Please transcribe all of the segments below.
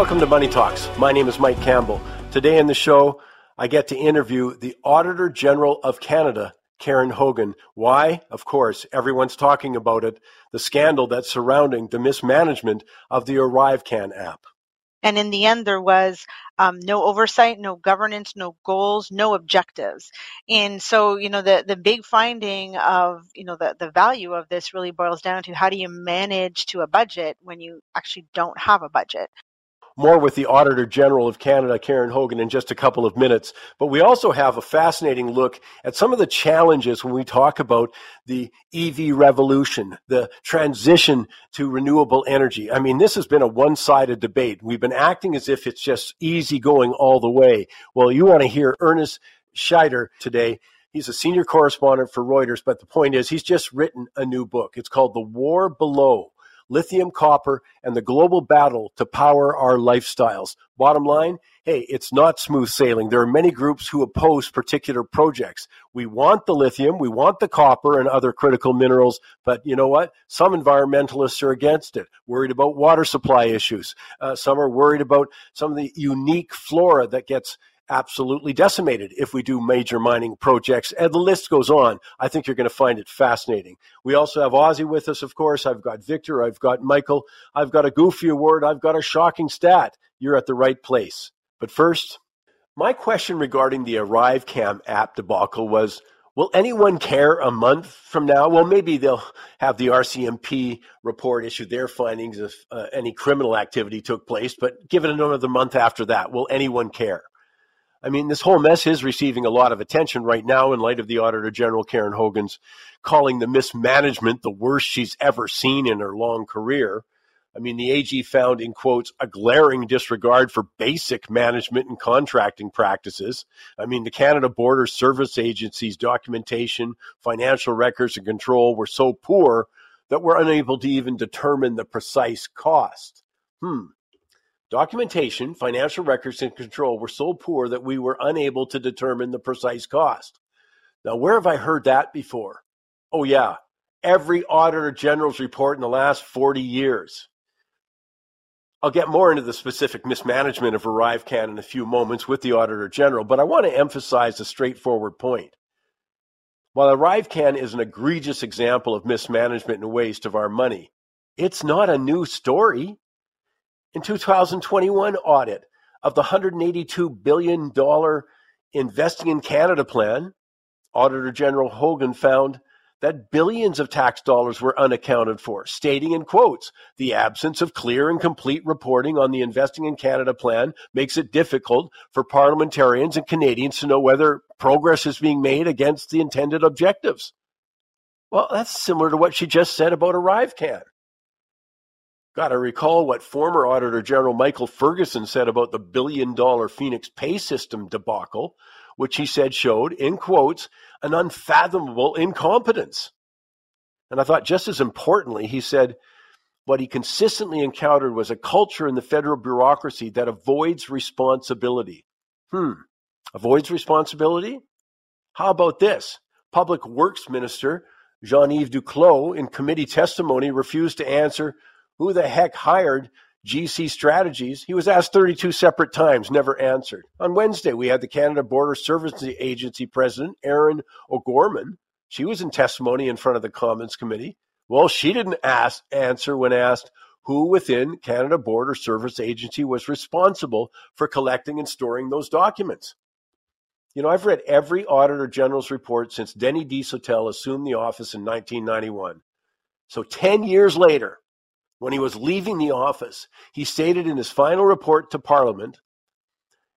Welcome to Money Talks. My name is Mike Campbell. Today in the show, I get to interview the Auditor General of Canada, Karen Hogan. Why? Of course, everyone's talking about it the scandal that's surrounding the mismanagement of the ArriveCan app. And in the end, there was um, no oversight, no governance, no goals, no objectives. And so, you know, the, the big finding of, you know, the, the value of this really boils down to how do you manage to a budget when you actually don't have a budget? More with the Auditor General of Canada, Karen Hogan, in just a couple of minutes. But we also have a fascinating look at some of the challenges when we talk about the EV revolution, the transition to renewable energy. I mean, this has been a one sided debate. We've been acting as if it's just easy going all the way. Well, you want to hear Ernest Scheyder today. He's a senior correspondent for Reuters, but the point is, he's just written a new book. It's called The War Below lithium, copper, and the global battle to power our lifestyles. Bottom line, hey, it's not smooth sailing. There are many groups who oppose particular projects. We want the lithium, we want the copper and other critical minerals, but you know what? Some environmentalists are against it, worried about water supply issues. Uh, some are worried about some of the unique flora that gets absolutely decimated if we do major mining projects. And the list goes on. I think you're going to find it fascinating. We also have Ozzie with us, of course. I've got Victor. I've got Michael. I've got a goofy award. I've got a shocking stat. You're at the right place. But first, my question regarding the ArriveCan app debacle was Will anyone care a month from now? Well, maybe they'll have the RCMP report issue their findings if uh, any criminal activity took place, but give it another month after that. Will anyone care? I mean, this whole mess is receiving a lot of attention right now in light of the Auditor General Karen Hogan's calling the mismanagement the worst she's ever seen in her long career. I mean, the AG found, in quotes, a glaring disregard for basic management and contracting practices. I mean, the Canada Border Service Agency's documentation, financial records, and control were so poor that we're unable to even determine the precise cost. Hmm. Documentation, financial records, and control were so poor that we were unable to determine the precise cost. Now, where have I heard that before? Oh, yeah, every Auditor General's report in the last 40 years. I'll get more into the specific mismanagement of ArriveCan in a few moments with the Auditor General, but I want to emphasize a straightforward point. While ArriveCan is an egregious example of mismanagement and waste of our money, it's not a new story in 2021 audit of the $182 billion Investing in Canada plan, Auditor General Hogan found that billions of tax dollars were unaccounted for, stating in quotes, the absence of clear and complete reporting on the Investing in Canada plan makes it difficult for parliamentarians and Canadians to know whether progress is being made against the intended objectives. Well, that's similar to what she just said about ArriveCan. Got to recall what former Auditor General Michael Ferguson said about the billion dollar Phoenix pay system debacle, which he said showed, in quotes, an unfathomable incompetence. And I thought just as importantly, he said, what he consistently encountered was a culture in the federal bureaucracy that avoids responsibility. Hmm, avoids responsibility? How about this? Public Works Minister Jean Yves Duclos, in committee testimony, refused to answer who the heck hired GC Strategies? He was asked 32 separate times, never answered. On Wednesday, we had the Canada Border Services Agency President, Erin O'Gorman. She was in testimony in front of the Commons Committee. Well, she didn't ask, answer when asked who within Canada Border Service Agency was responsible for collecting and storing those documents. You know, I've read every Auditor General's report since Denis Desautels assumed the office in 1991. So 10 years later, when he was leaving the office, he stated in his final report to Parliament,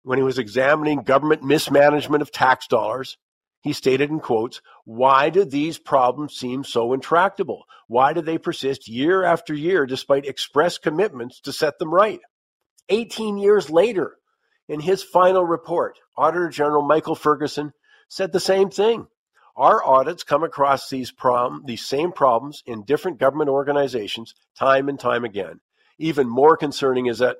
when he was examining government mismanagement of tax dollars, he stated in quotes, Why do these problems seem so intractable? Why do they persist year after year despite express commitments to set them right? 18 years later, in his final report, Auditor General Michael Ferguson said the same thing. Our audits come across these problem, these same problems in different government organizations time and time again. Even more concerning is that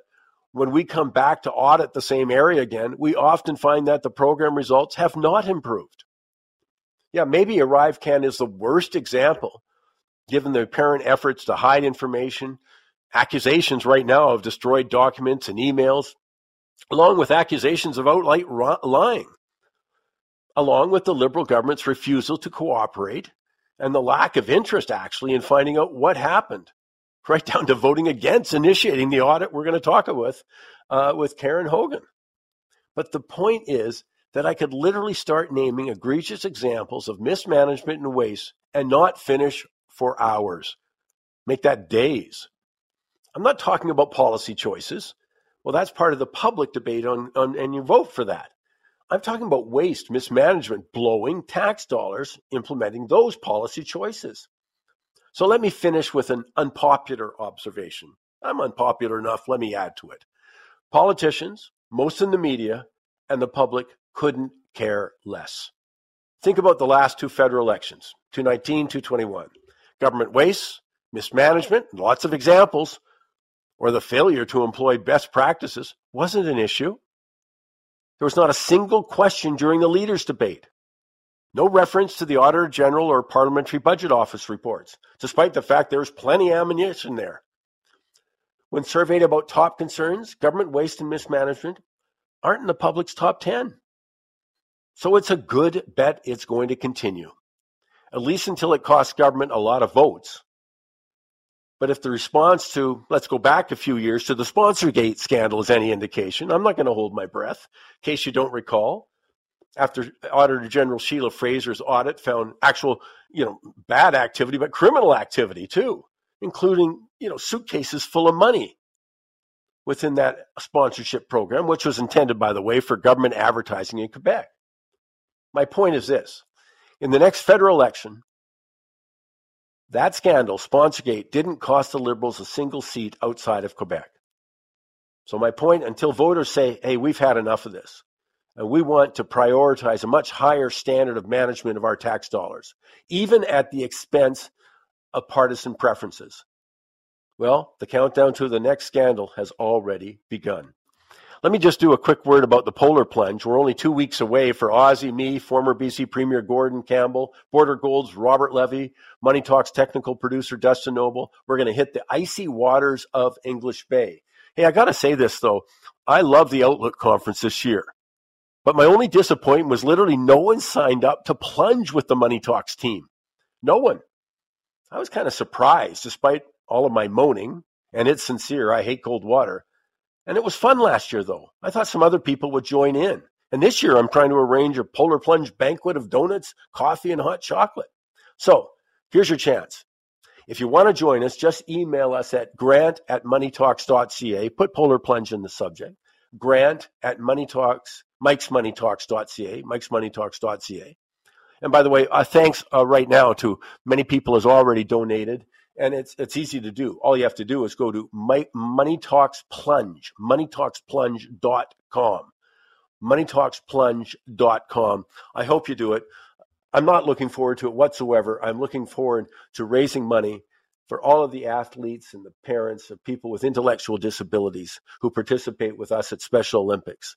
when we come back to audit the same area again, we often find that the program results have not improved. Yeah, maybe ArriveCan is the worst example, given the apparent efforts to hide information accusations right now of destroyed documents and emails, along with accusations of outright lying, along with the Liberal government's refusal to cooperate and the lack of interest actually in finding out what happened, right down to voting against initiating the audit we're going to talk with uh, with Karen Hogan. But the point is that I could literally start naming egregious examples of mismanagement and waste and not finish for hours. Make that days. I'm not talking about policy choices. Well, that's part of the public debate on, on and you vote for that. I'm talking about waste, mismanagement, blowing tax dollars, implementing those policy choices. So let me finish with an unpopular observation. I'm unpopular enough, let me add to it. Politicians, most in the media, and the public couldn't care less. Think about the last two federal elections, 219, 221. Government waste, mismanagement, lots of examples, or the failure to employ best practices wasn't an issue. There was not a single question during the leaders' debate. No reference to the Auditor General or Parliamentary Budget Office reports, despite the fact there was plenty of ammunition there. When surveyed about top concerns, government waste and mismanagement aren't in the public's top 10. So it's a good bet it's going to continue, at least until it costs government a lot of votes. But if the response to, let's go back a few years to the SponsorGate scandal is any indication, I'm not going to hold my breath. In case you don't recall, after Auditor General Sheila Fraser's audit found actual, you know, bad activity, but criminal activity too, including, you know, suitcases full of money within that sponsorship program, which was intended, by the way, for government advertising in Quebec. My point is this in the next federal election, that scandal, Sponsorgate, didn't cost the Liberals a single seat outside of Quebec. So, my point until voters say, hey, we've had enough of this, and we want to prioritize a much higher standard of management of our tax dollars, even at the expense of partisan preferences. Well, the countdown to the next scandal has already begun. Let me just do a quick word about the polar plunge. We're only two weeks away for Ozzie, me, former BC Premier Gordon Campbell, Border Gold's Robert Levy, Money Talks technical producer Dustin Noble. We're going to hit the icy waters of English Bay. Hey, I got to say this though. I love the Outlook conference this year. But my only disappointment was literally no one signed up to plunge with the Money Talks team. No one. I was kind of surprised, despite all of my moaning, and it's sincere. I hate cold water. And it was fun last year, though. I thought some other people would join in. And this year, I'm trying to arrange a polar plunge banquet of donuts, coffee, and hot chocolate. So here's your chance. If you want to join us, just email us at grant at moneytalks.ca. Put polar plunge in the subject. Grant at moneytalks, Mike's moneytalks.ca, Mike's moneytalks.ca. And by the way, uh, thanks uh, right now to many people has already donated and it's it's easy to do. All you have to do is go to my, Money Talks Plunge, moneytalksplunge.com. moneytalksplunge.com. I hope you do it. I'm not looking forward to it whatsoever. I'm looking forward to raising money for all of the athletes and the parents of people with intellectual disabilities who participate with us at Special Olympics.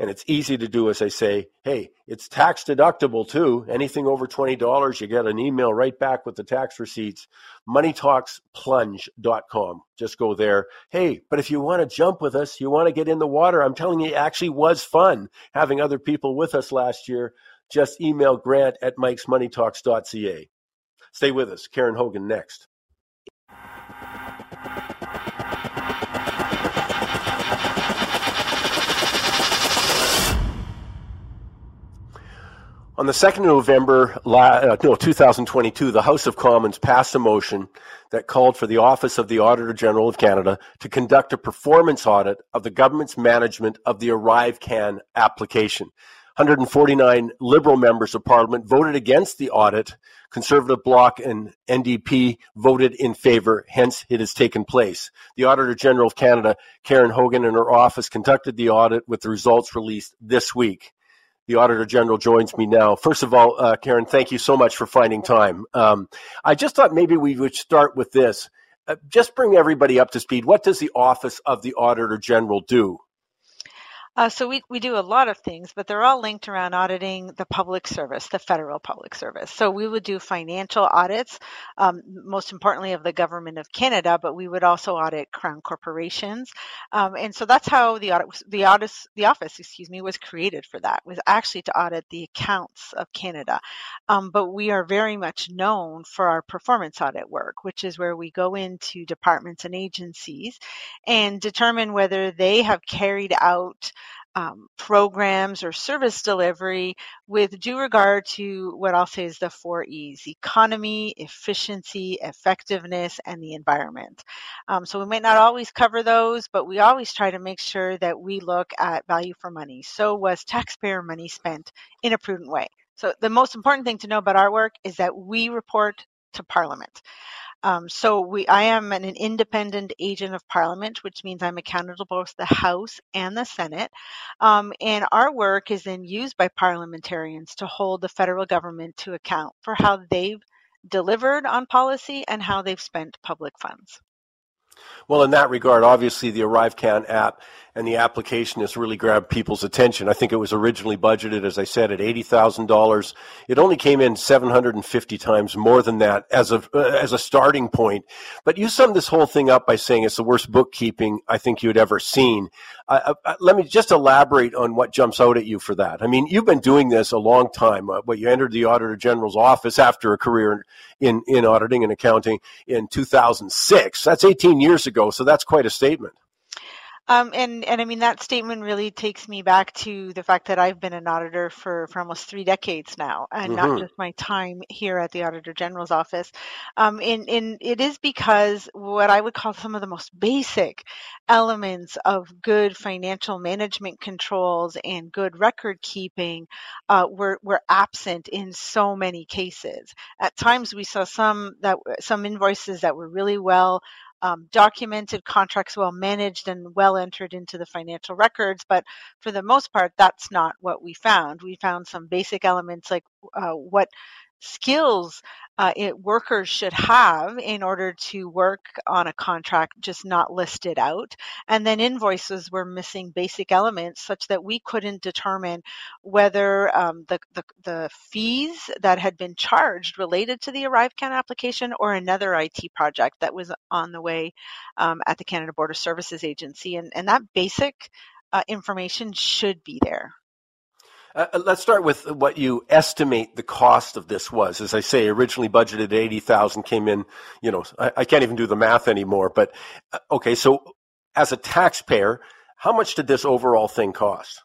And it's easy to do as I say, hey, it's tax deductible too. Anything over $20, you get an email right back with the tax receipts. MoneyTalksPlunge.com. Just go there. Hey, but if you want to jump with us, you want to get in the water, I'm telling you, it actually was fun having other people with us last year. Just email grant at mikesmoneytalks.ca. Stay with us. Karen Hogan next. On the 2nd of November, uh, no, 2022, the House of Commons passed a motion that called for the Office of the Auditor General of Canada to conduct a performance audit of the government's management of the Arrive ArriveCAN application. 149 Liberal members of Parliament voted against the audit. Conservative Bloc and NDP voted in favor, hence it has taken place. The Auditor General of Canada, Karen Hogan, and her office conducted the audit with the results released this week the Auditor General joins me now. First of all, uh, Karen, thank you so much for finding time. Um, I just thought maybe we would start with this. Uh, just bring everybody up to speed. What does the Office of the Auditor General do? Uh, so we, we do a lot of things, but they're all linked around auditing the public service, the federal public service. So we would do financial audits, um, most importantly of the government of Canada, but we would also audit crown corporations. Um, and so that's how the audit, the audit, the office, excuse me, was created for that. Was actually to audit the accounts of Canada. Um, but we are very much known for our performance audit work, which is where we go into departments and agencies and determine whether they have carried out um, programs or service delivery with due regard to what I'll say is the four E's economy, efficiency, effectiveness, and the environment. Um, so we might not always cover those, but we always try to make sure that we look at value for money. So was taxpayer money spent in a prudent way? So the most important thing to know about our work is that we report to Parliament. Um, so we, I am an, an, independent agent of Parliament, which means I'm accountable to both the House and the Senate. Um, and our work is then used by parliamentarians to hold the federal government to account for how they've delivered on policy and how they've spent public funds. Well, in that regard, obviously the ArriveCan app and the application has really grabbed people's attention. I think it was originally budgeted, as I said, at eighty thousand dollars. It only came in seven hundred and fifty times more than that as a uh, as a starting point. But you summed this whole thing up by saying it's the worst bookkeeping I think you had ever seen. Let me just elaborate on what jumps out at you for that. I mean, you've been doing this a long time. Uh, you entered the Auditor General's office after a career in in auditing and accounting in two thousand six. That's eighteen years ago, so that's quite a statement. Um, and and I mean that statement really takes me back to the fact that I've been an auditor for, for almost three decades now, and mm-hmm. not just my time here at the Auditor General's office. Um, and, and it is because what I would call some of the most basic elements of good financial management controls and good record keeping uh, were were absent in so many cases. At times, we saw some that some invoices that were really well um, documented, contracts well managed, and well entered into the financial records. But for the most part, that's not what we found. We found some basic elements like uh, what skills uh, it, workers should have in order to work on a contract just not listed out. And then invoices were missing basic elements such that we couldn't determine whether um, the, the, the, fees that had been charged related to the ArriveCan application or another IT project that was on the way um, at the Canada Border Services Agency. And, and that basic uh, information should be there. Uh, uh, let's start with what you estimate the cost of this was. As I say, originally budgeted eighty thousand, came in. You know, I, I, can't even do the math anymore. But uh, okay, so as a taxpayer, how much did this overall thing cost?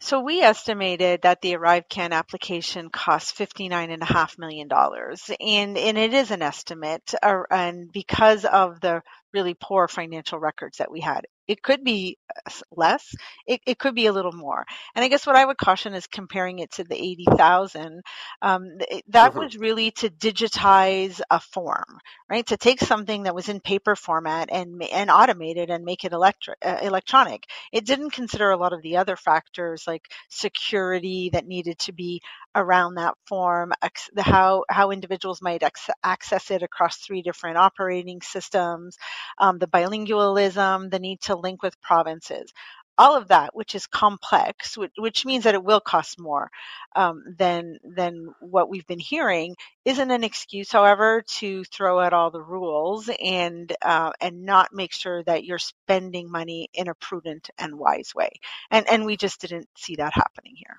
So we estimated that the ArriveCan application cost $59.5 million. And, and it is an estimate, uh, and because of the really poor financial records that we had. It could be uh, less. It, it could be a little more. And I guess what I would caution is comparing it to the 80,000. Um, that mm-hmm. was really to digitize a form, right? To take something that was in paper format and, and automate it and make it electric, uh, electronic. It didn't consider a lot of the other factors like security that needed to be around that form, how, how individuals might access it across three different operating systems, um, the bilingualism, the need to link with provinces. All of that, which is complex, which, which means that it will cost more um, than than what we've been hearing, isn't an excuse, however, to throw out all the rules and uh, and not make sure that you're spending money in a prudent and wise way. And and we just didn't see that happening here.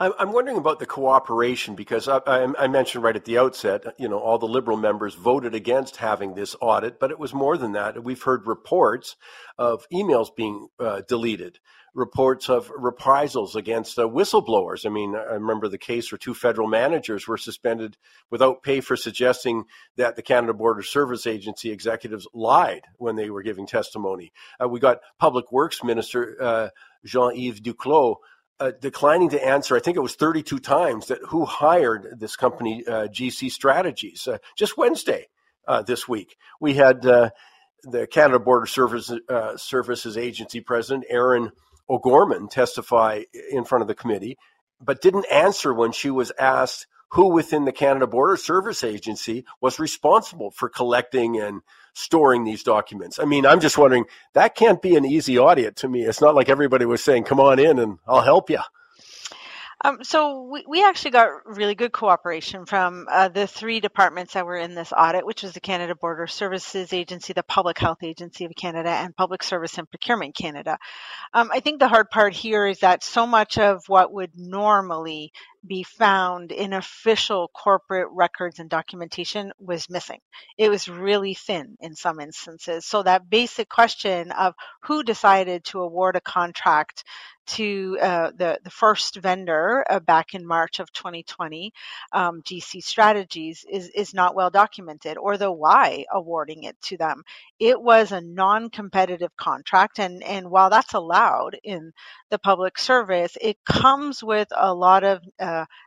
I'm wondering about the cooperation because I, I, mentioned right at the outset, you know, all the Liberal members voted against having this audit, but it was more than that. We've heard reports of emails being uh, deleted, reports of reprisals against uh, whistleblowers. I mean, I remember the case where two federal managers were suspended without pay for suggesting that the Canada Border Service Agency executives lied when they were giving testimony. Uh, we got Public Works Minister uh, Jean-Yves Duclos uh, declining to answer, I think it was 32 times, that who hired this company, uh, GC Strategies. Uh, just Wednesday uh, this week, we had uh, the Canada Border Service, uh, Services Agency President Erin O'Gorman testify in front of the committee, but didn't answer when she was asked who within the Canada Border Service Agency was responsible for collecting and storing these documents. I mean, I'm just wondering, that can't be an easy audit to me. It's not like everybody was saying, come on in and I'll help you. Um, so we, we actually got really good cooperation from uh, the three departments that were in this audit, which was the Canada Border Services Agency, the Public Health Agency of Canada, and Public Service and Procurement Canada. Um, I think the hard part here is that so much of what would normally be found in official corporate records and documentation was missing. It was really thin in some instances. So that basic question of who decided to award a contract to uh, the, the first vendor uh, back in March of 2020, um, GC Strategies, is, is not well documented, or the why awarding it to them. It was a non competitive contract, and, and while that's allowed in the public service, it comes with a lot of uh,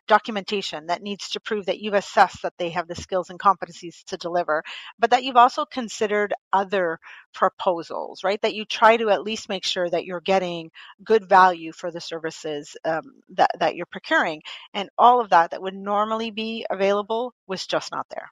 documentation that needs to prove that you've assessed that they have the skills and competencies to deliver, but that you've also considered other proposals, right? That you try to at least make sure that you're getting good value for the services um, that, that you're procuring. And all of that that would normally be available was just not there.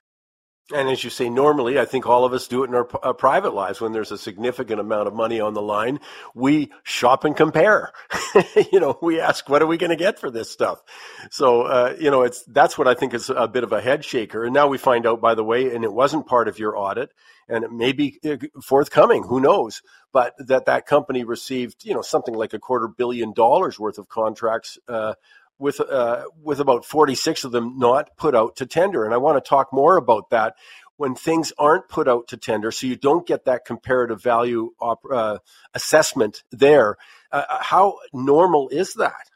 And as you say, normally, I think all of us do it in our uh, private lives when there's a significant amount of money on the line. We shop and compare. you know, we ask, what are we going to get for this stuff? So, uh, you know, it's that's what I think is a bit of a head shaker. And now we find out, by the way, and it wasn't part of your audit, and it may be uh, forthcoming. Who knows? But that that company received, you know, something like a quarter billion dollars worth of contracts. Uh, with uh, with about 46 of them not put out to tender. And I want to talk more about that when things aren't put out to tender, so you don't get that comparative value op- uh, assessment there. Uh, how normal is that?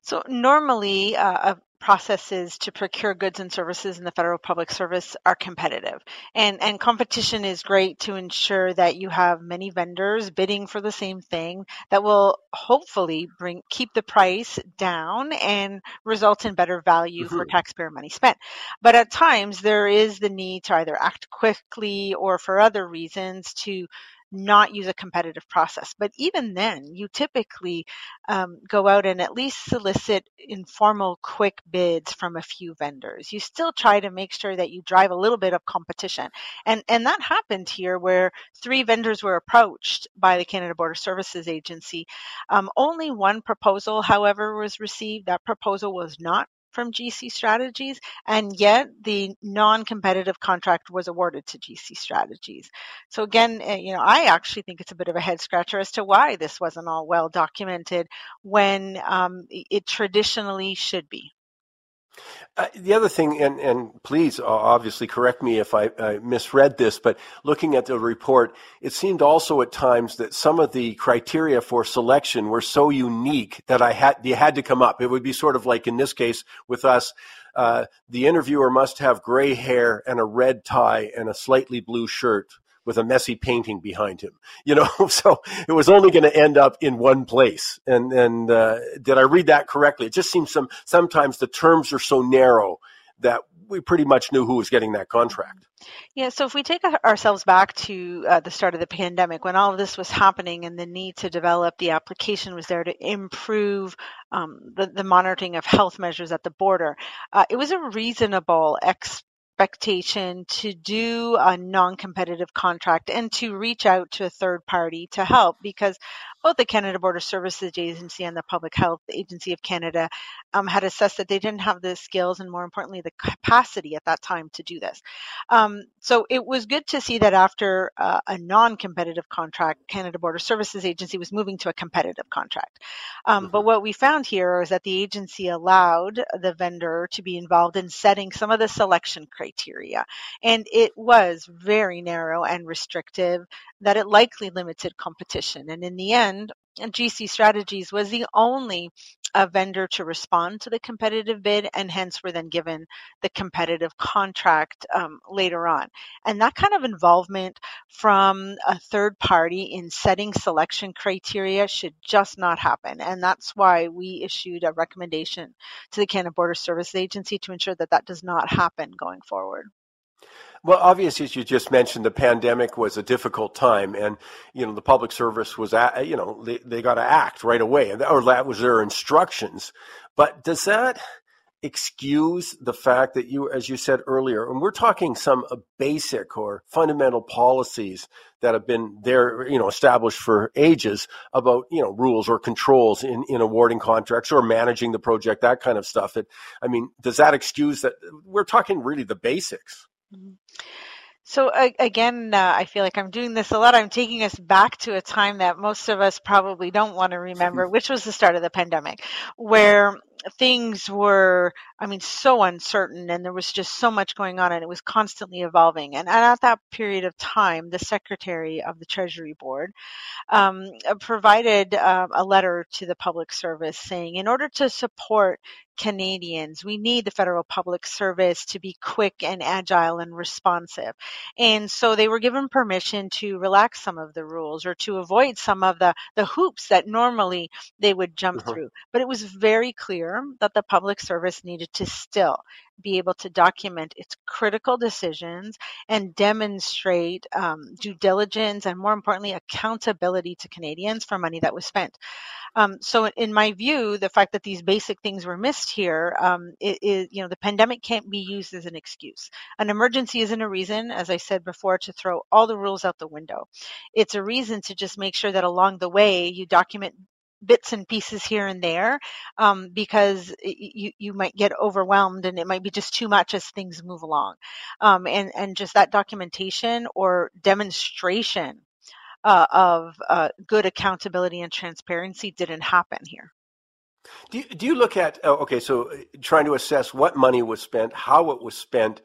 So normally, uh, processes to procure goods and services in the federal public service are competitive. And, and competition is great to ensure that you have many vendors bidding for the same thing that will hopefully bring, keep the price down and result in better value mm-hmm. for taxpayer money spent. But at times there is the need to either act quickly or for other reasons to not use a competitive process. But even then, you typically um, go out and at least solicit informal, quick bids from a few vendors. You still try to make sure that you drive a little bit of competition, and and that happened here where three vendors were approached by the Canada Border Services Agency. Um, only one proposal, however, was received. That proposal was not from GC Strategies, and yet the non-competitive contract was awarded to GC Strategies. So again, eh, you know, I actually think it's a bit of a head scratcher as to why this wasn't all well documented when um, it traditionally should be. Uh, the other thing, and, and please uh, obviously correct me if I, I, misread this, but looking at the report, it seemed also at times that some of the criteria for selection were so unique that I had they had to come up. It would be sort of like in this case with us, uh, the interviewer must have gray hair and a red tie and a slightly blue shirt with a messy painting behind him. You know, so it was only going to end up in one place. And and uh, did I read that correctly? It just seems some sometimes the terms are so narrow that we pretty much knew who was getting that contract. Yeah, so if we take ourselves back to uh, the start of the pandemic, when all of this was happening and the need to develop the application was there to improve um, the, the, monitoring of health measures at the border, uh, it was a reasonable ex- expectation to do a non-competitive contract and to reach out to a third party to help because both the Canada Border Services Agency and the Public Health Agency of Canada um, had assessed that they didn't have the skills and more importantly the capacity at that time to do this. Um, so it was good to see that after uh, a non-competitive contract, Canada Border Services Agency was moving to a competitive contract. Um, mm-hmm. But what we found here is that the agency allowed the vendor to be involved in setting some of the selection criteria. And it was very narrow and restrictive that it likely limited competition. And in the end, GC Strategies was the only uh, vendor to respond to the competitive bid and hence were then given the competitive contract um, later on. And that kind of involvement from a third party in setting selection criteria should just not happen. And that's why we issued a recommendation to the Canada Border Services Agency to ensure that that does not happen going forward. Well, obviously, as you just mentioned, the pandemic was a difficult time, and you know the public service was, at, you know, they, they got to act right away, or that was their instructions. But does that excuse the fact that you, as you said earlier, and we're talking some uh, basic or fundamental policies that have been there, you know, established for ages about, you know, rules or controls in, in awarding contracts or managing the project, that kind of stuff. It, I mean, does that excuse that? We're talking really the basics. So again, uh, I feel like I'm doing this a lot. I'm taking us back to a time that most of us probably don't want to remember, which was the start of the pandemic, where things were, I mean, so uncertain and there was just so much going on and it was constantly evolving. And, and at that period of time, the secretary of the Treasury Board um, provided uh, a letter to the public service saying, in order to support Canadians. We need the federal public service to be quick and agile and responsive. And so they were given permission to relax some of the rules or to avoid some of the, the hoops that normally they would jump uh-huh. through. But it was very clear that the public service needed to still be able to document its critical decisions and demonstrate um, due diligence and more importantly accountability to Canadians for money that was spent. Um, so in my view, the fact that these basic things were missed here um, is, you know, the pandemic can't be used as an excuse. An emergency isn't a reason, as I said before, to throw all the rules out the window. It's a reason to just make sure that along the way you document bits and pieces here and there um, because you you might get overwhelmed and it might be just too much as things move along um, and and just that documentation or demonstration uh, of uh, good accountability and transparency didn't happen here. Do you, do you look at, oh, okay, so uh, trying to assess what money was spent, how it was spent,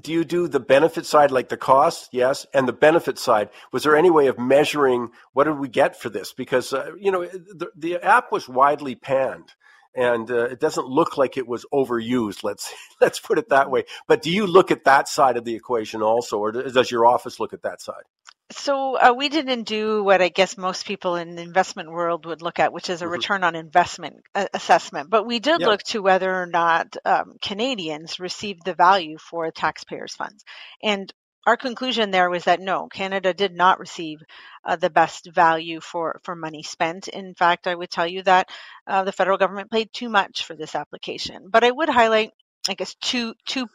do you do the benefit side like the cost? Yes. And the benefit side was there any way of measuring what did we get for this? Because uh, you know the, the app was widely panned and uh, it doesn't look like it was overused let's let's put it that way. But do you look at that side of the equation also or does your office look at that side so uh, we didn't do what I guess most people in the investment world would look at, which is a mm-hmm. return on investment uh, assessment. But we did yep. look to whether or not um, Canadians received the value for taxpayers' funds. And our conclusion there was that no, Canada did not receive uh, the best value for, for money spent. In fact, I would tell you that uh, the federal government paid too much for this application. But I would highlight I guess two two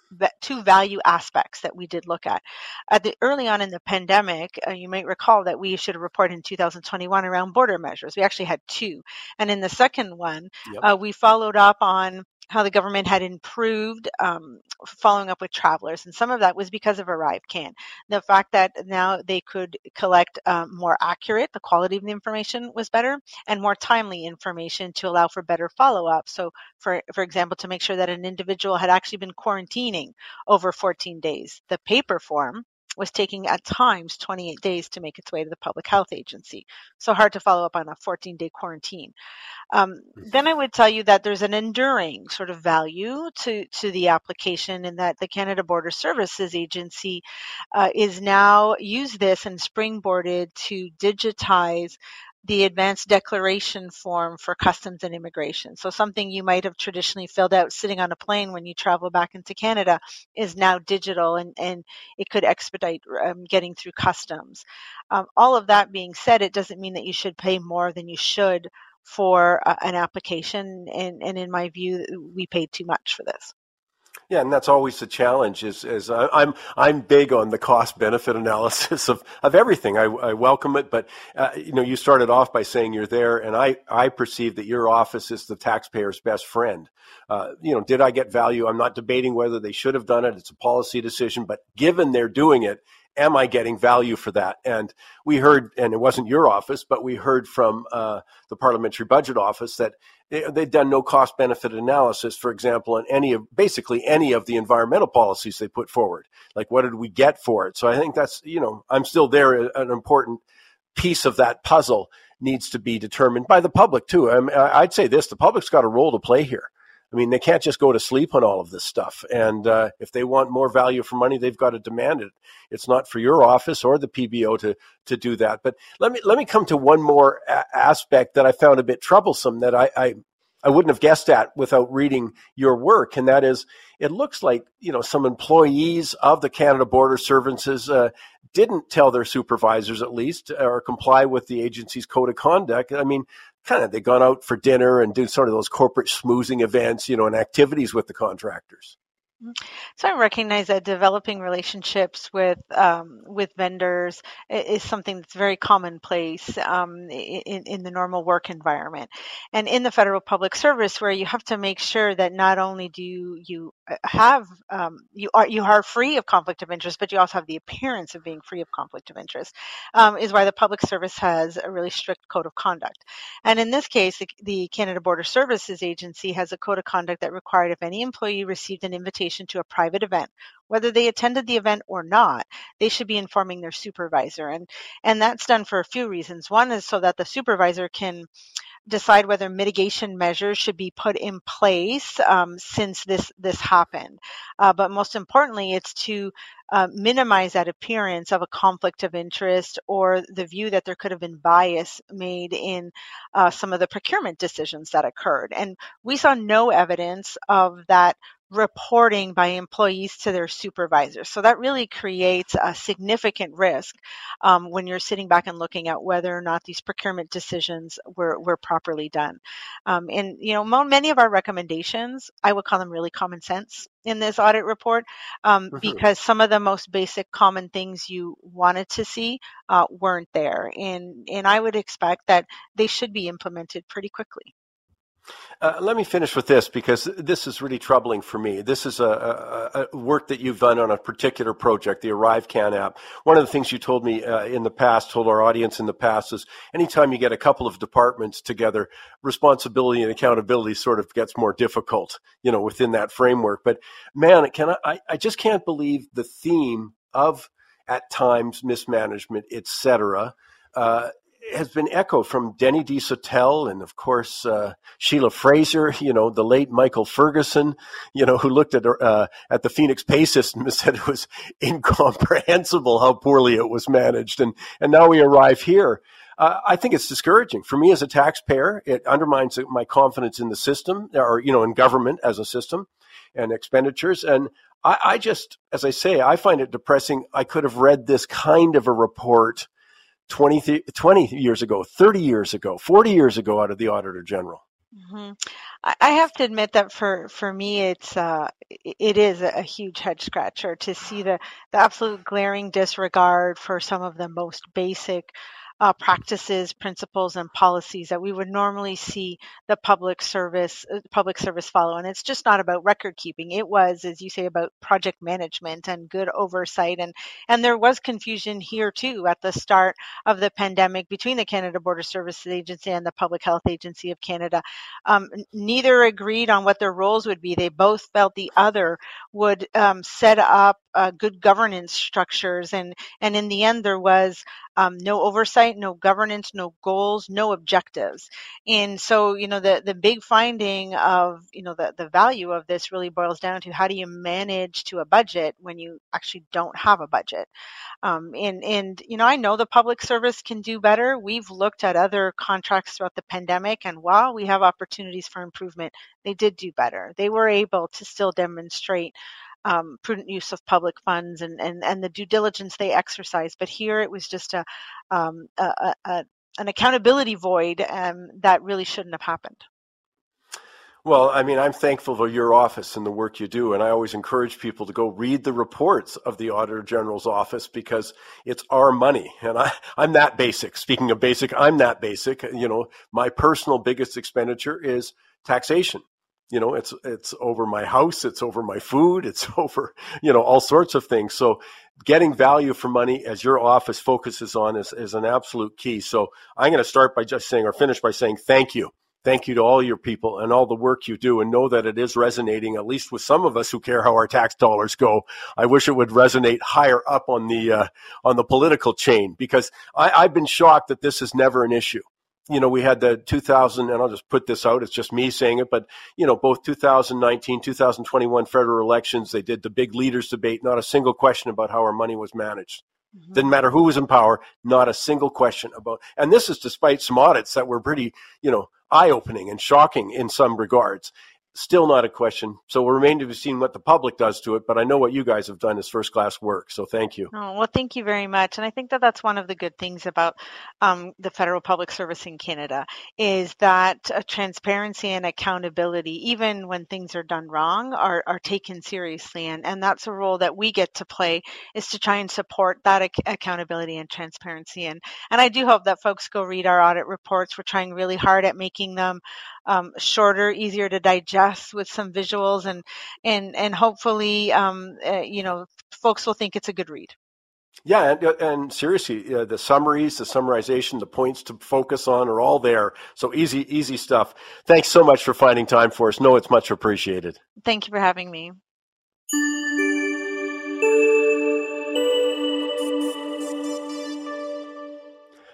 two value aspects that we did look at. At the early on in the pandemic, uh, you might recall that we issued a report in 2021 around border measures. We actually had two, and in the second one, yep. uh, we followed up on how the government had improved um, following up with travelers. And some of that was because of ArriveCAN. The fact that now they could collect um, more accurate, the quality of the information was better, and more timely information to allow for better follow up. So, for, for example, to make sure that an individual had actually been quarantining over 14 days. The paper form was taking at times 28 days to make its way to the public health agency. So hard to follow up on a 14 day quarantine. Um, mm-hmm. then I would tell you that there's an enduring sort of value to, to the application in that the Canada Border Services Agency uh, is now used this and springboarded to digitize the advanced declaration form for customs and immigration. So something you might have traditionally filled out sitting on a plane when you travel back into Canada is now digital and, and it could expedite um, getting through customs. Um, all of that being said, it doesn't mean that you should pay more than you should for uh, an application. And, and in my view, we paid too much for this. Yeah, and that's always the challenge. Is, is I'm I'm big on the cost benefit analysis of, of everything. I, I welcome it, but uh, you know, you started off by saying you're there, and I I perceive that your office is the taxpayer's best friend. Uh, you know, did I get value? I'm not debating whether they should have done it. It's a policy decision, but given they're doing it, am I getting value for that? And we heard, and it wasn't your office, but we heard from uh, the Parliamentary Budget Office that they, they'd done no cost benefit analysis, for example, on any of basically any of the environmental policies they put forward. Like, what did we get for it? So I think that's, you know, I'm still there, an important piece of that puzzle needs to be determined by the public too. I I'd say this: the public's got a role to play here. I mean, they can't just go to sleep on all of this stuff. And uh, if they want more value for money, they've got to demand it. It's not for your office or the PBO to to do that. But let me let me come to one more a- aspect that I found a bit troublesome that I, I I wouldn't have guessed at without reading your work, and that is, it looks like you know some employees of the Canada Border Services uh, didn't tell their supervisors, at least, or comply with the agency's code of conduct. I mean, kind of they gone out for dinner and do sort of those corporate smoozing events, you know, and activities with the contractors. So I recognize that developing relationships with um, with vendors is something that's very commonplace um, in, in the normal work environment, and in the federal public service, where you have to make sure that not only do you, have um, you are you are free of conflict of interest, but you also have the appearance of being free of conflict of interest, um, is why the public service has a really strict code of conduct. And in this case, the, the Canada Border Services Agency has a code of conduct that required if any employee received an invitation to a private event, whether they attended the event or not, they should be informing their supervisor. And and that's done for a few reasons. One is so that the supervisor can decide whether mitigation measures should be put in place um, since this this happened. Uh, but most importantly, it's to uh, minimize that appearance of a conflict of interest or the view that there could have been bias made in uh, some of the procurement decisions that occurred. And we saw no evidence of that reporting by employees to their supervisors. So that really creates a significant risk um, when you're sitting back and looking at whether or not these procurement decisions were, were properly done. Um, and, you know, many of our recommendations, I would call them really common sense in this audit report um, mm-hmm. because some of the most basic common things you wanted to see uh, weren't there. And, and I would expect that they should be implemented pretty quickly. Uh, let me finish with this because this is really troubling for me. This is a, a, a, work that you've done on a particular project, the ArriveCAN app. One of the things you told me uh, in the past, told our audience in the past, is anytime you get a couple of departments together, responsibility and accountability sort of gets more difficult, you know, within that framework. But man, can I, I just can't believe the theme of at times mismanagement, et cetera, uh, has been echoed from Denis Desautels and of course uh, Sheila Fraser, you know, the late Michael Ferguson, you know, who looked at uh, at the Phoenix Pay system and said it was incomprehensible how poorly it was managed, and and now we arrive here. Uh, I think it's discouraging for me as a taxpayer. It undermines my confidence in the system, or you know, in government as a system, and expenditures. And I, I just, as I say, I find it depressing. I could have read this kind of a report 20, 20 years ago, 30 years ago, 40 years ago out of the Auditor General. Mm-hmm. I have to admit that for, for me, it's uh, it is a huge head scratcher to see the, the absolute glaring disregard for some of the most basic uh, practices, principles, and policies that we would normally see the public service uh, public service follow. And it's just not about record keeping. It was, as you say, about project management and good oversight. And and there was confusion here too at the start of the pandemic between the Canada Border Services Agency and the Public Health Agency of Canada. Um, neither agreed on what their roles would be. They both felt the other would um, set up uh, good governance structures, and and in the end, there was um, no oversight, no governance, no goals, no objectives. And so, you know, the, the big finding of, you know, the, the value of this really boils down to how do you manage to a budget when you actually don't have a budget? Um, and, and, you know, I know the public service can do better. We've looked at other contracts throughout the pandemic, and while we have opportunities for improvement, they did do better. They were able to still demonstrate um, prudent use of public funds and, and, and the due diligence they exercise. But here it was just a, um, a, a an accountability void um, that really shouldn't have happened. Well, I mean, I'm thankful for your office and the work you do, and I always encourage people to go read the reports of the Auditor General's office because it's our money, and I, I'm that basic. Speaking of basic, I'm that basic. You know, my personal biggest expenditure is taxation you know it's it's over my house it's over my food it's over you know all sorts of things. So getting value for money as your office focuses on is, is an absolute key. So i'm going to start by just saying or finish by saying thank you. Thank you to all your people and all the work you do and know that it is resonating at least with some of us who care how our tax dollars go. I wish it would resonate higher up on the uh, on the political chain because I, i've been shocked that this is never an issue you know, we had the 2000, and I'll just put this out. It's just me saying it, but you know, both 2019, 2021 federal elections, they did the big leaders debate. Not a single question about how our money was managed. Mm-hmm. Didn't matter who was in power. Not a single question about. And this is despite some audits that were pretty, you know, eye-opening and shocking in some regards. Still not a question. So we'll remain to be seen what the public does to it. But I know what you guys have done is first class work. So thank you. Oh, well, thank you very much. And I think that that's one of the good things about um, the federal public service in Canada is that uh, transparency and accountability, even when things are done wrong, are, are taken seriously. And, and that's a role that we get to play is to try and support that ac- accountability and transparency. And, and I do hope that folks go read our audit reports. We're trying really hard at making them um, shorter, easier to digest with some visuals, and and and hopefully, um, uh, you know, folks will think it's a good read. Yeah, and, and seriously, uh, the summaries, the summarization, the points to focus on are all there. So easy, easy stuff. Thanks so much for finding time for us. No, it's much appreciated. Thank you for having me.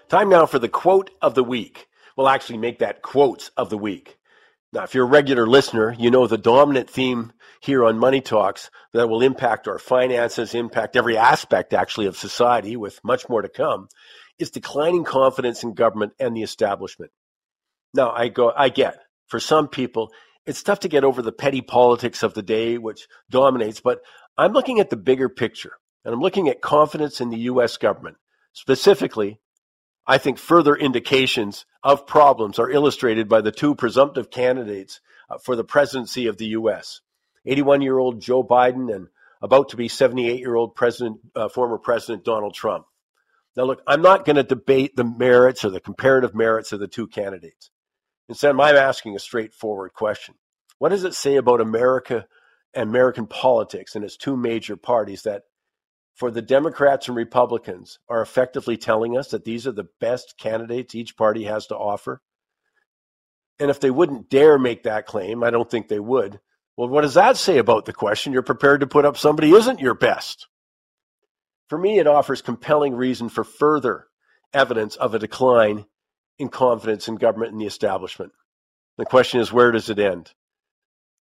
Time now for the quote of the week will actually make that quotes of the week. Now, if you're a regular listener, you know the dominant theme here on Money Talks that will impact our finances, impact every aspect actually of society, with much more to come, is declining confidence in government and the establishment. Now, I go, I get for some people, it's tough to get over the petty politics of the day, which dominates, but I'm looking at the bigger picture and I'm looking at confidence in the U.S. government, specifically I think further indications of problems are illustrated by the two presumptive candidates uh, for the presidency of the U.S. 81 year old Joe Biden and about to be 78 year old President, uh, former President Donald Trump. Now, look, I'm not going to debate the merits or the comparative merits of the two candidates. Instead, I'm asking a straightforward question What does it say about America and American politics and its two major parties that for the Democrats and Republicans are effectively telling us that these are the best candidates each party has to offer. And if they wouldn't dare make that claim, I don't think they would. Well, what does that say about the question? You're prepared to put up somebody isn't your best. For me, it offers compelling reason for further evidence of a decline in confidence in government and the establishment. The question is, where does it end?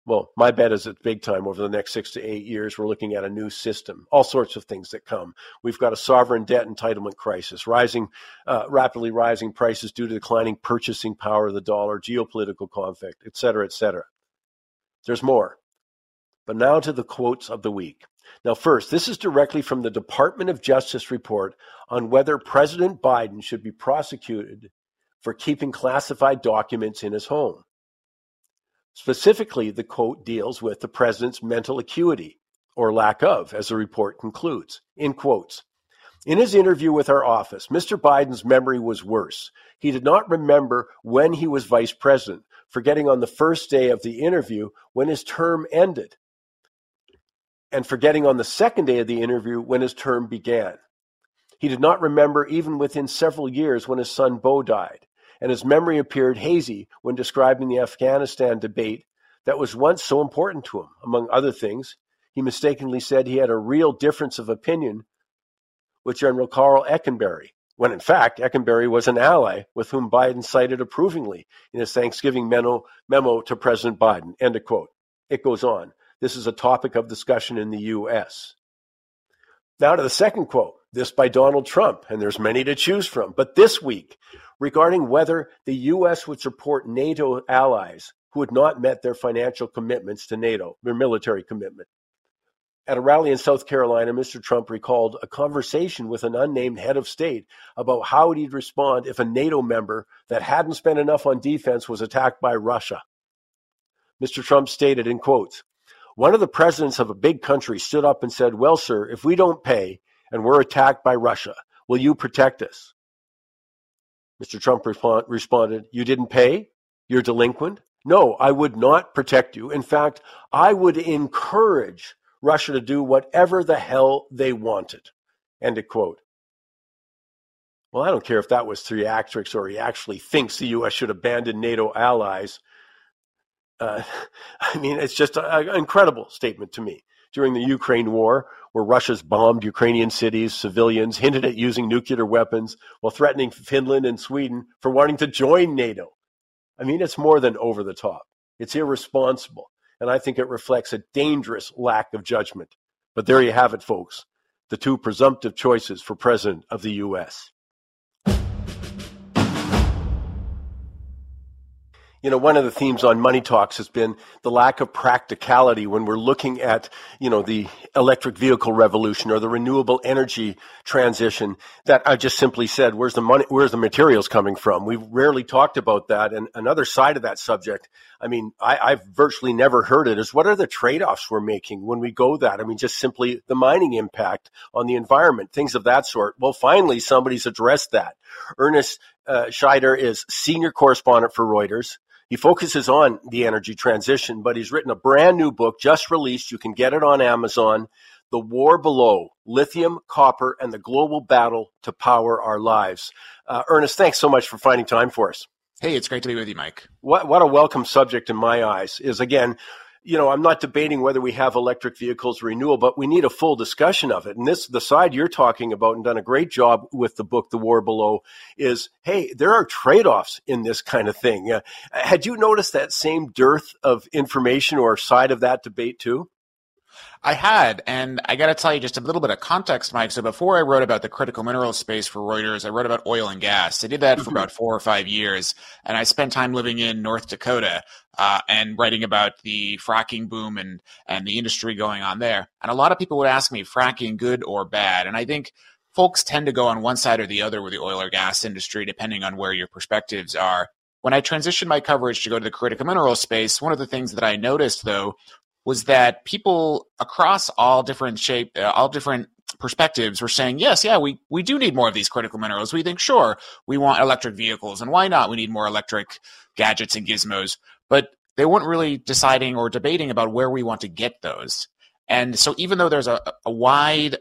Well, my bet is it's big time over the next six to eight years. We're looking at a new system, all sorts of things that come. We've got a sovereign debt entitlement crisis, rising, uh, rapidly rising prices due to declining purchasing power of the dollar, geopolitical conflict, et cetera, et cetera. There's more. But now to the quotes of the week. Now, first, this is directly from the Department of Justice report on whether President Biden should be prosecuted for keeping classified documents in his home. Specifically, the quote deals with the president's mental acuity, or lack of, as the report concludes. In quotes, in his interview with our office, Mr. Biden's memory was worse. He did not remember when he was vice president, forgetting on the first day of the interview when his term ended, and forgetting on the second day of the interview when his term began. He did not remember even within several years when his son Beau died and his memory appeared hazy when describing the Afghanistan debate that was once so important to him. Among other things, he mistakenly said he had a real difference of opinion with General Karl Eikenberry, when in fact Eikenberry was an ally with whom Biden cited approvingly in his Thanksgiving memo, memo to President Biden. End of quote. It goes on. This is a topic of discussion in the U.S. Now to the second quote, this by Donald Trump, and there's many to choose from. But this week, regarding whether the U.S. would support NATO allies who had not met their financial commitments to NATO, their military commitment. At a rally in South Carolina, Mr. Trump recalled a conversation with an unnamed head of state about how he'd respond if a NATO member that hadn't spent enough on defense was attacked by Russia. Mr. Trump stated in quotes, one of the presidents of a big country stood up and said, Well, sir, if we don't pay and we're attacked by Russia, will you protect us? Mr. Trump responded, You didn't pay? You're delinquent? No, I would not protect you. In fact, I would encourage Russia to do whatever the hell they wanted. End of quote. Well, I don't care if that was theatrics or he actually thinks the U.S. should abandon NATO allies. Uh, I mean, it's just an incredible statement to me. During the Ukraine war, where Russia's bombed Ukrainian cities, civilians, hinted at using nuclear weapons while threatening Finland and Sweden for wanting to join NATO. I mean, it's more than over the top. It's irresponsible. And I think it reflects a dangerous lack of judgment. But there you have it, folks. The two presumptive choices for president of the U.S. you know, one of the themes on Money Talks has been the lack of practicality when we're looking at, you know, the electric vehicle revolution or the renewable energy transition that I just simply said, where's the money, where's the materials coming from? We've rarely talked about that. And another side of that subject, I mean, I, have virtually never heard it is what are the trade-offs we're making when we go that? I mean, just simply the mining impact on the environment, things of that sort. Well, finally, somebody's addressed that. Ernest uh, Scheyder is senior correspondent for Reuters. He focuses on the energy transition, but he's written a brand new book just released. You can get it on Amazon. The War Below Lithium, Copper, and the Global Battle to Power Our Lives. Uh, Ernest, thanks so much for finding time for us. Hey, it's great to be with you, Mike. What, what a welcome subject in my eyes is again, you know, I'm not debating whether we have electric vehicles renewal, but we need a full discussion of it. And this, the side you're talking about and done a great job with the book, The War Below, is, hey, there are trade-offs in this kind of thing. Uh, had you noticed that same dearth of information or side of that debate too? I had, and I got to tell you just a little bit of context, Mike. So before I wrote about the critical mineral space for Reuters, I wrote about oil and gas. I did that for mm-hmm. about four or five years, and I spent time living in North Dakota uh, and writing about the fracking boom and and the industry going on there. And a lot of people would ask me, fracking good or bad? And I think folks tend to go on one side or the other with the oil or gas industry, depending on where your perspectives are. When I transitioned my coverage to go to the critical mineral space, one of the things that I noticed though was that people across all different shape, uh, all different perspectives were saying, yes, yeah, we, we do need more of these critical minerals. We think, sure, we want electric vehicles, and why not? We need more electric gadgets and gizmos. But they weren't really deciding or debating about where we want to get those. And so, even though there's a, a wide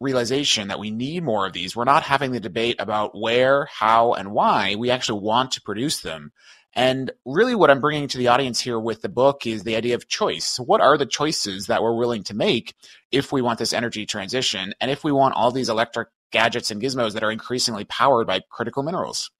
realization that we need more of these, we're not having the debate about where, how, and why we actually want to produce them. And really, what I'm bringing to the audience here with the book is the idea of choice. What are the choices that we're willing to make if we want this energy transition and if we want all these electric gadgets and gizmos that are increasingly powered by critical minerals?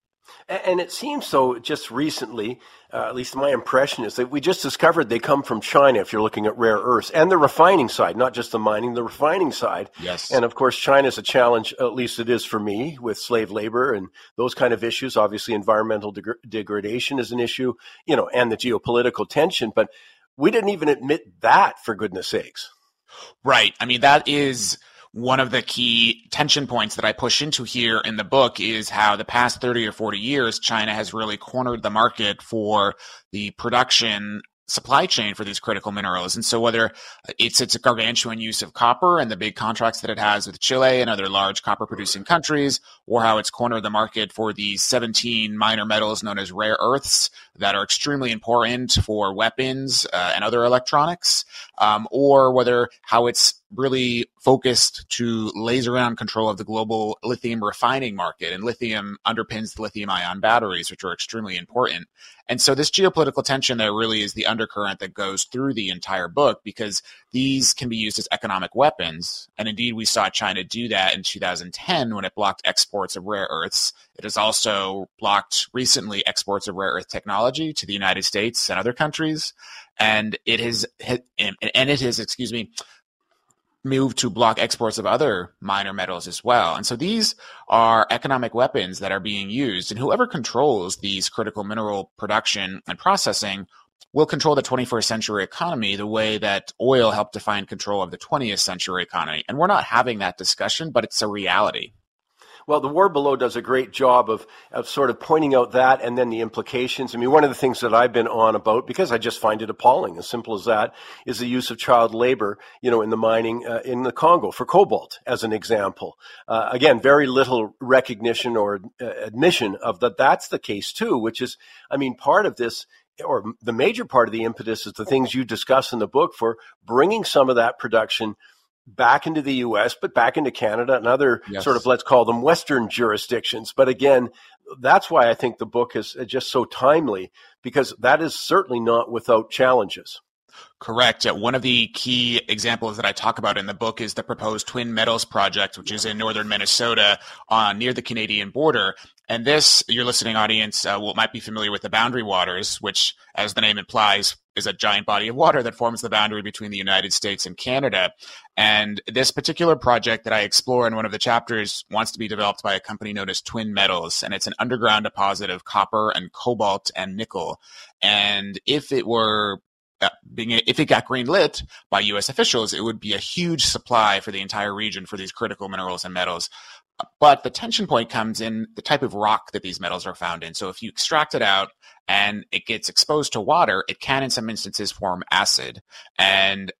And it seems so just recently, uh, at least my impression is that we just discovered they come from China if you're looking at rare earths and the refining side, not just the mining, the refining side. Yes. And of course, China is a challenge, at least it is for me, with slave labor and those kind of issues. Obviously, environmental deg- degradation is an issue, you know, and the geopolitical tension. But we didn't even admit that, for goodness sakes. Right. I mean, that is one of the key tension points that I push into here in the book is how the past 30 or 40 years, China has really cornered the market for the production supply chain for these critical minerals. And so whether it's its gargantuan use of copper and the big contracts that it has with Chile and other large copper producing countries, or how it's cornered the market for these 17 minor metals known as rare earths that are extremely important for weapons uh, and other electronics, um, or whether how it's really focused to laser on control of the global lithium refining market. And lithium underpins the lithium ion batteries, which are extremely important. And so this geopolitical tension there really is the undercurrent that goes through the entire book because these can be used as economic weapons. And indeed, we saw China do that in 2010 when it blocked exports of rare earths. It has also blocked recently exports of rare earth technology to the United States and other countries. And it has, and it has, excuse me, move to block exports of other minor metals as well. And so these are economic weapons that are being used. And whoever controls these critical mineral production and processing will control the 21st century economy the way that oil helped define control of the 20th century economy. And we're not having that discussion, but it's a reality. Well, the War Below does a great job of, of sort of pointing out that and then the implications. I mean, one of the things that I've been on about, because I just find it appalling, as simple as that, is the use of child labor, you know, in the mining uh, in the Congo for cobalt, as an example. Uh, again, very little recognition or uh, admission of that that's the case too, which is, I mean, part of this or the major part of the impetus is the things you discuss in the book for bringing some of that production back into the US, but back into Canada and other yes. sort of, let's call them Western jurisdictions. But again, that's why I think the book is just so timely because that is certainly not without challenges. Correct. One of the key examples that I talk about in the book is the proposed Twin Metals project, which is in northern Minnesota uh, near the Canadian border. And this, your listening audience uh, will, might be familiar with the Boundary Waters, which, as the name implies, is a giant body of water that forms the boundary between the United States and Canada. And this particular project that I explore in one of the chapters wants to be developed by a company known as Twin Metals, and it's an underground deposit of copper and cobalt and nickel. And if it were uh, being if it got green lit by U.S. officials, it would be a huge supply for the entire region for these critical minerals and metals. But the tension point comes in the type of rock that these metals are found in. So if you extract it out and it gets exposed to water, it can in some instances form acid. And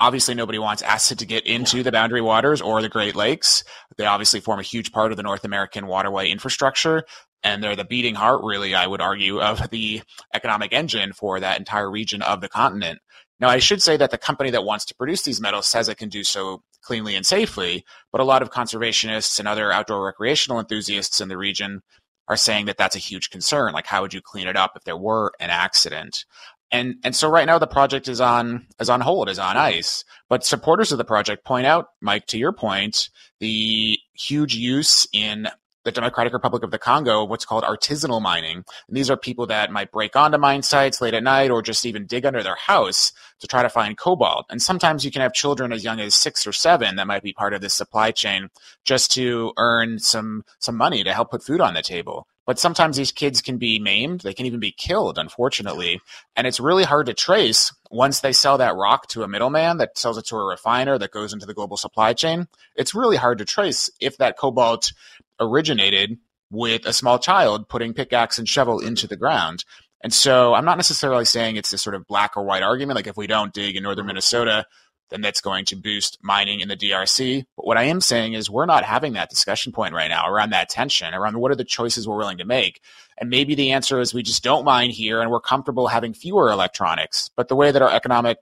obviously nobody wants acid to get into the boundary waters or the Great Lakes. They obviously form a huge part of the North American waterway infrastructure. And they're the beating heart, really, I would argue, of the economic engine for that entire region of the continent. Now, I should say that the company that wants to produce these metals says it can do so cleanly and safely, but a lot of conservationists and other outdoor recreational enthusiasts in the region are saying that that's a huge concern. Like, how would you clean it up if there were an accident? And and so right now the project is on is on hold, is on ice. But supporters of the project point out, Mike, to your point, the huge use in the Democratic Republic of the Congo what's called artisanal mining. And these are people that might break onto mine sites late at night or just even dig under their house to try to find cobalt. And sometimes you can have children as young as six or seven that might be part of this supply chain just to earn some some money to help put food on the table. But sometimes these kids can be maimed. They can even be killed, unfortunately. And it's really hard to trace once they sell that rock to a middleman that sells it to a refiner that goes into the global supply chain. It's really hard to trace if that cobalt originated with a small child putting pickaxe and shovel into the ground. And so I'm not necessarily saying it's a sort of black or white argument. Like if we don't dig in northern Minnesota, then that's going to boost mining in the DRC. But what I am saying is we're not having that discussion point right now around that tension, around what are the choices we're willing to make. And maybe the answer is we just don't mine here and we're comfortable having fewer electronics. But the way that our economic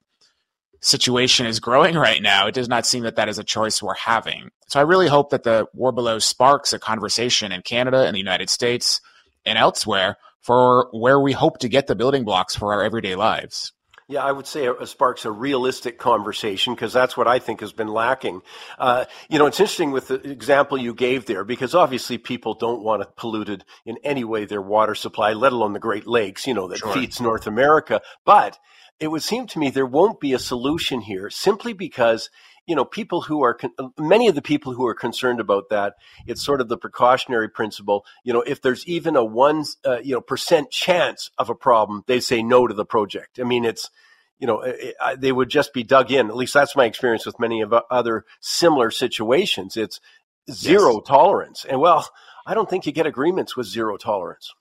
situation is growing right now, it does not seem that that is a choice we're having. So I really hope that the war below sparks a conversation in Canada and the United States and elsewhere for where we hope to get the building blocks for our everyday lives. Yeah, I would say it sparks a realistic conversation because that's what I think has been lacking. Uh, you know, it's interesting with the example you gave there because obviously people don't want it polluted in any way their water supply, let alone the Great Lakes, you know, that sure. feeds North America. But it would seem to me there won't be a solution here simply because you know people who are many of the people who are concerned about that it's sort of the precautionary principle you know if there's even a one uh, you know percent chance of a problem they say no to the project. I mean it's you know it, it, they would just be dug in. At least that's my experience with many of other similar situations. It's zero yes. tolerance. And well i don't think you get agreements with zero tolerance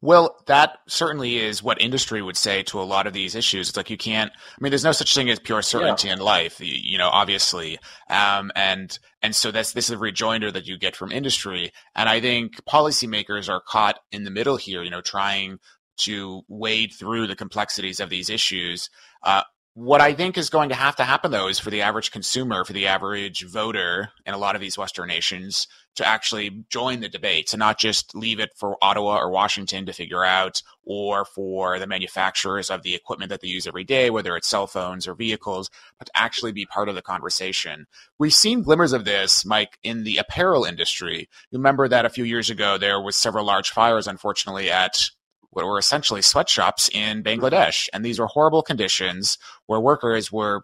well, that certainly is what industry would say to a lot of these issues. It's like you can't. I mean, there's no such thing as pure certainty yeah. in life, you know, obviously, um, and and so that's this is a rejoinder that you get from industry. And I think policymakers are caught in the middle here, you know, trying to wade through the complexities of these issues. Uh, what I think is going to have to happen, though, is for the average consumer, for the average voter in a lot of these Western nations to actually join the debate, to not just leave it for Ottawa or Washington to figure out, or for the manufacturers of the equipment that they use every day, whether it's cell phones or vehicles, but to actually be part of the conversation. We've seen glimmers of this, Mike, in the apparel industry. You remember that a few years ago there was several large fires, unfortunately, at what were essentially sweatshops in Bangladesh. And these were horrible conditions where workers were,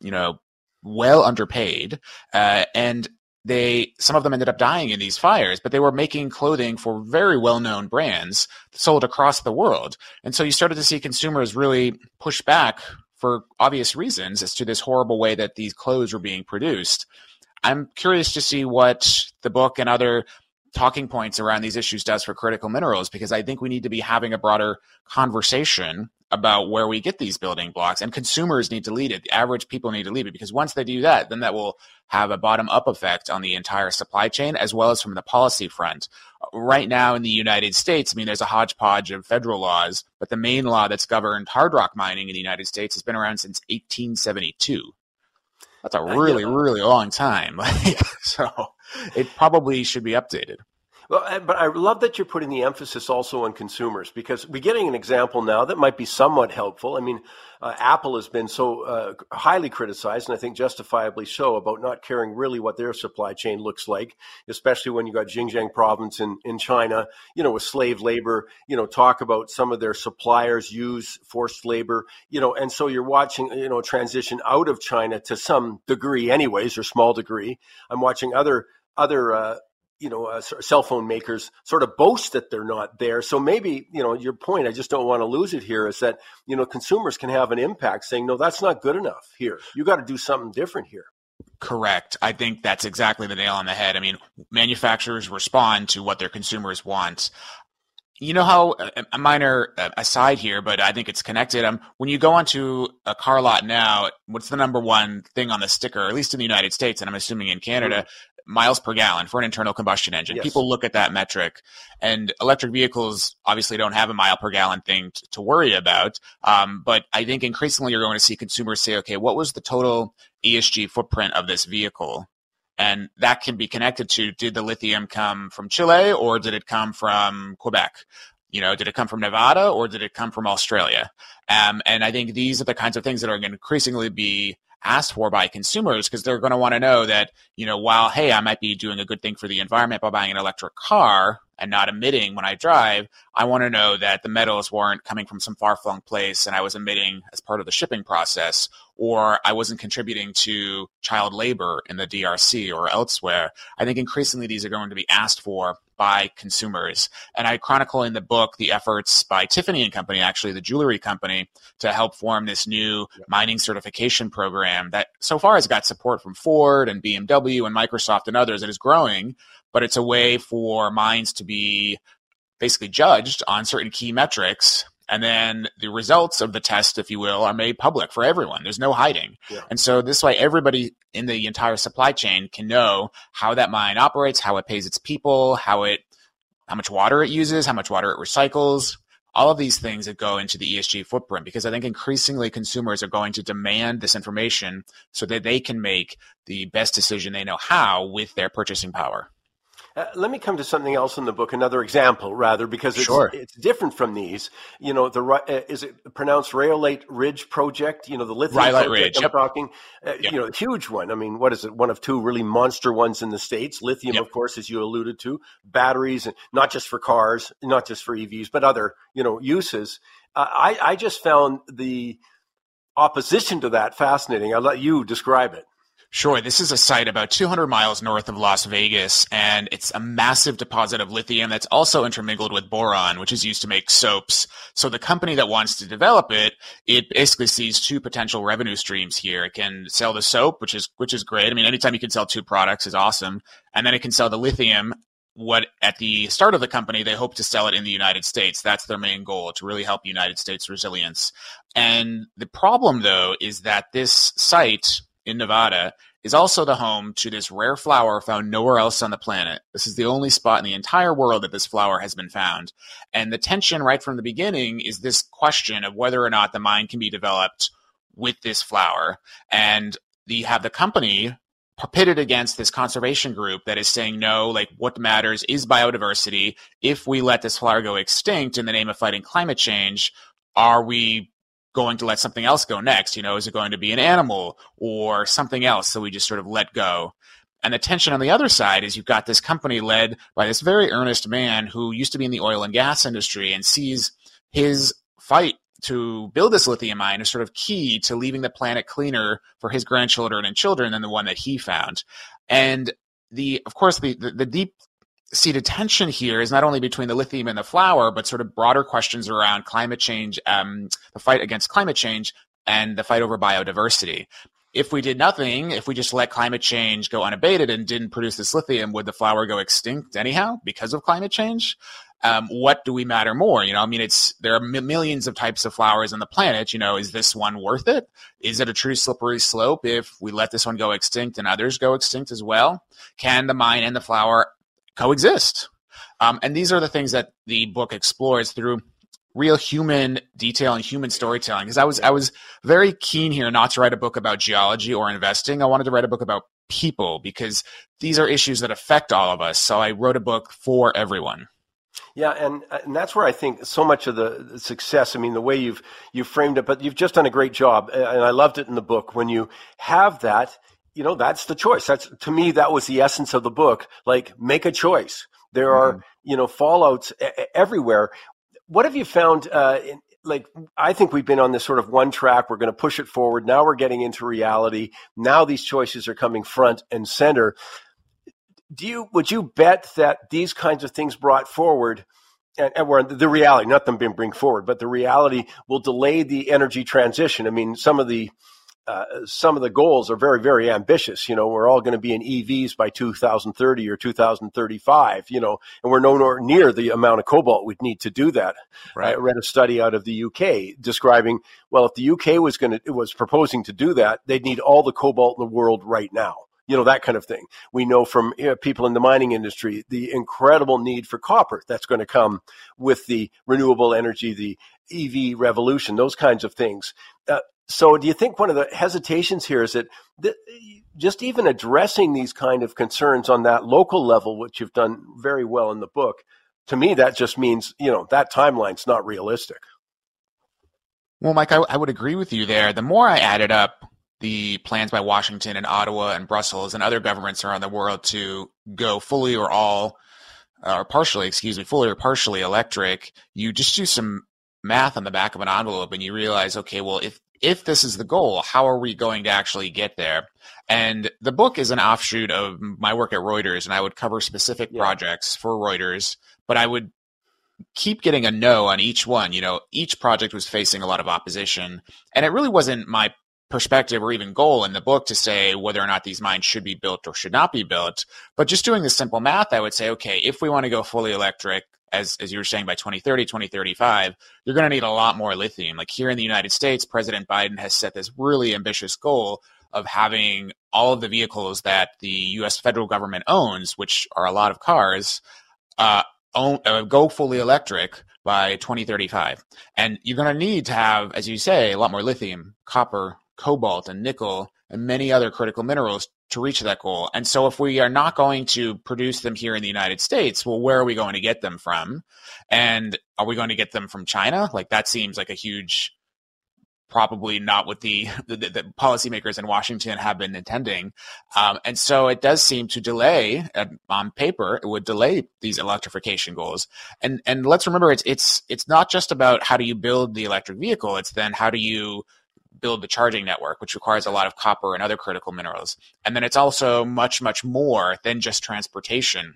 you know, well underpaid. Uh, and they, some of them ended up dying in these fires, but they were making clothing for very well known brands sold across the world. And so you started to see consumers really push back for obvious reasons as to this horrible way that these clothes were being produced. I'm curious to see what the book and other talking points around these issues does for critical minerals because I think we need to be having a broader conversation about where we get these building blocks and consumers need to lead it. The average people need to lead it because once they do that, then that will have a bottom up effect on the entire supply chain as well as from the policy front. Right now in the United States, I mean, there's a hodgepodge of federal laws, but the main law that's governed hard rock mining in the United States has been around since 1872. That's a uh, really, really long time. Like, so it probably should be updated. Well, but I love that you're putting the emphasis also on consumers because we're getting an example now that might be somewhat helpful. I mean, uh, Apple has been so uh, highly criticized, and I think justifiably so, about not caring really what their supply chain looks like, especially when you got Xinjiang province in, in China, you know, with slave labor, you know, talk about some of their suppliers use forced labor, you know, and so you're watching, you know, transition out of China to some degree, anyways, or small degree. I'm watching other other uh, you know, uh, cell phone makers sort of boast that they're not there. So maybe, you know, your point, I just don't want to lose it here, is that, you know, consumers can have an impact saying, no, that's not good enough here. You got to do something different here. Correct. I think that's exactly the nail on the head. I mean, manufacturers respond to what their consumers want. You know how a minor aside here, but I think it's connected. Um, when you go onto a car lot now, what's the number one thing on the sticker, at least in the United States, and I'm assuming in Canada, miles per gallon for an internal combustion engine. Yes. People look at that metric, and electric vehicles obviously don't have a mile per gallon thing t- to worry about. Um, but I think increasingly you're going to see consumers say, okay, what was the total ESG footprint of this vehicle? And that can be connected to did the lithium come from Chile or did it come from Quebec? You know, did it come from Nevada or did it come from Australia? Um, and I think these are the kinds of things that are going to increasingly be asked for by consumers because they're going to want to know that, you know, while, hey, I might be doing a good thing for the environment by buying an electric car and not emitting when I drive, I want to know that the metals weren't coming from some far flung place and I was emitting as part of the shipping process, or I wasn't contributing to child labor in the DRC or elsewhere. I think increasingly these are going to be asked for by consumers. And I chronicle in the book the efforts by Tiffany and Company, actually the jewelry company, to help form this new mining certification program that so far has got support from Ford and BMW and Microsoft and others. It is growing, but it's a way for mines to be basically judged on certain key metrics and then the results of the test, if you will, are made public for everyone. There's no hiding. Yeah. And so this way, everybody in the entire supply chain can know how that mine operates, how it pays its people, how it, how much water it uses, how much water it recycles, all of these things that go into the ESG footprint. Because I think increasingly consumers are going to demand this information so that they can make the best decision they know how with their purchasing power. Uh, let me come to something else in the book, another example, rather, because it's, sure. it's different from these. You know, the uh, is it pronounced Rhyolite Ridge project? You know, the lithium Rhyolite Ridge. I'm yep. talking. Uh, yep. You know, huge one. I mean, what is it? One of two really monster ones in the states. Lithium, yep. of course, as you alluded to, batteries, and not just for cars, not just for EVs, but other you know uses. Uh, I I just found the opposition to that fascinating. I'll let you describe it. Sure. This is a site about 200 miles north of Las Vegas, and it's a massive deposit of lithium that's also intermingled with boron, which is used to make soaps. So the company that wants to develop it, it basically sees two potential revenue streams here. It can sell the soap, which is which is great. I mean, anytime you can sell two products is awesome, and then it can sell the lithium. What at the start of the company, they hope to sell it in the United States. That's their main goal to really help United States resilience. And the problem, though, is that this site in Nevada is also the home to this rare flower found nowhere else on the planet. This is the only spot in the entire world that this flower has been found. And the tension right from the beginning is this question of whether or not the mine can be developed with this flower. And you have the company pitted against this conservation group that is saying no, like what matters is biodiversity. If we let this flower go extinct in the name of fighting climate change, are we going to let something else go next? You know, is it going to be an animal or something else? So we just sort of let go. And the tension on the other side is you've got this company led by this very earnest man who used to be in the oil and gas industry and sees his fight to build this lithium mine as sort of key to leaving the planet cleaner for his grandchildren and children than the one that he found. And the, of course, the, the, the deep seated tension here is not only between the lithium and the flower, but sort of broader questions around climate change, um, the fight against climate change, and the fight over biodiversity. If we did nothing, if we just let climate change go unabated and didn't produce this lithium, would the flower go extinct anyhow because of climate change? Um, what do we matter more? You know, I mean, it's there are millions of types of flowers on the planet. You know, is this one worth it? Is it a true slippery slope if we let this one go extinct and others go extinct as well? Can the mine and the flower coexist. Um, and these are the things that the book explores through real human detail and human storytelling. Because I was I was very keen here not to write a book about geology or investing. I wanted to write a book about people because these are issues that affect all of us. So I wrote a book for everyone. Yeah, and and that's where I think so much of the success. I mean, the way you've you've framed it, but you've just done a great job, and I loved it in the book when you have that. You know, that's the choice. That's to me, that was the essence of the book. Like, make a choice. There mm-hmm. are you know fallouts everywhere. What have you found? Uh, in, like I think we've been on this sort of one track. We're going to push it forward. Now we're getting into reality. Now these choices are coming front and center do you would you bet that these kinds of things brought forward and, and where the reality, not them being bring forward, but the reality will delay the energy transition. I mean, some of the uh, some of the goals are very, very ambitious. You know, we're all going to be in EVs by 2030 or 2035. You know, and we're nowhere near the amount of cobalt we'd need to do that. Right. I read a study out of the UK describing, well, if the UK was going to was proposing to do that, they'd need all the cobalt in the world right now you know, that kind of thing. We know from you know, people in the mining industry the incredible need for copper that's going to come with the renewable energy, the EV revolution, those kinds of things. Uh, so, do you think one of the hesitations here is that th- just even addressing these kind of concerns on that local level, which you've done very well in the book, to me, that just means, you know, that timeline's not realistic. Well, Mike, I, I would agree with you there. The more I added up the plans by Washington and Ottawa and Brussels and other governments around the world to go fully or all or partially, excuse me, fully or partially electric, you just do some math on the back of an envelope and you realize, okay, well, if if this is the goal, how are we going to actually get there? And the book is an offshoot of my work at Reuters, and I would cover specific yeah. projects for Reuters, but I would keep getting a no on each one. You know, each project was facing a lot of opposition, and it really wasn't my perspective or even goal in the book to say whether or not these mines should be built or should not be built. But just doing the simple math, I would say, okay, if we want to go fully electric, as, as you were saying, by 2030, 2035, you're going to need a lot more lithium. Like here in the United States, President Biden has set this really ambitious goal of having all of the vehicles that the U.S. federal government owns, which are a lot of cars, uh, own, uh, go fully electric by 2035. And you're going to need to have, as you say, a lot more lithium, copper, cobalt and nickel and many other critical minerals to reach that goal. And so if we are not going to produce them here in the United States, well, where are we going to get them from? And are we going to get them from China? Like that seems like a huge probably not what the, the, the, policymakers in Washington have been intending. Um, and so it does seem to delay uh, on paper, it would delay these electrification goals. And, and let's remember it's, it's, it's not just about how do you build the electric vehicle. It's then how do you build the charging network, which requires a lot of copper and other critical minerals. And then it's also much, much more than just transportation.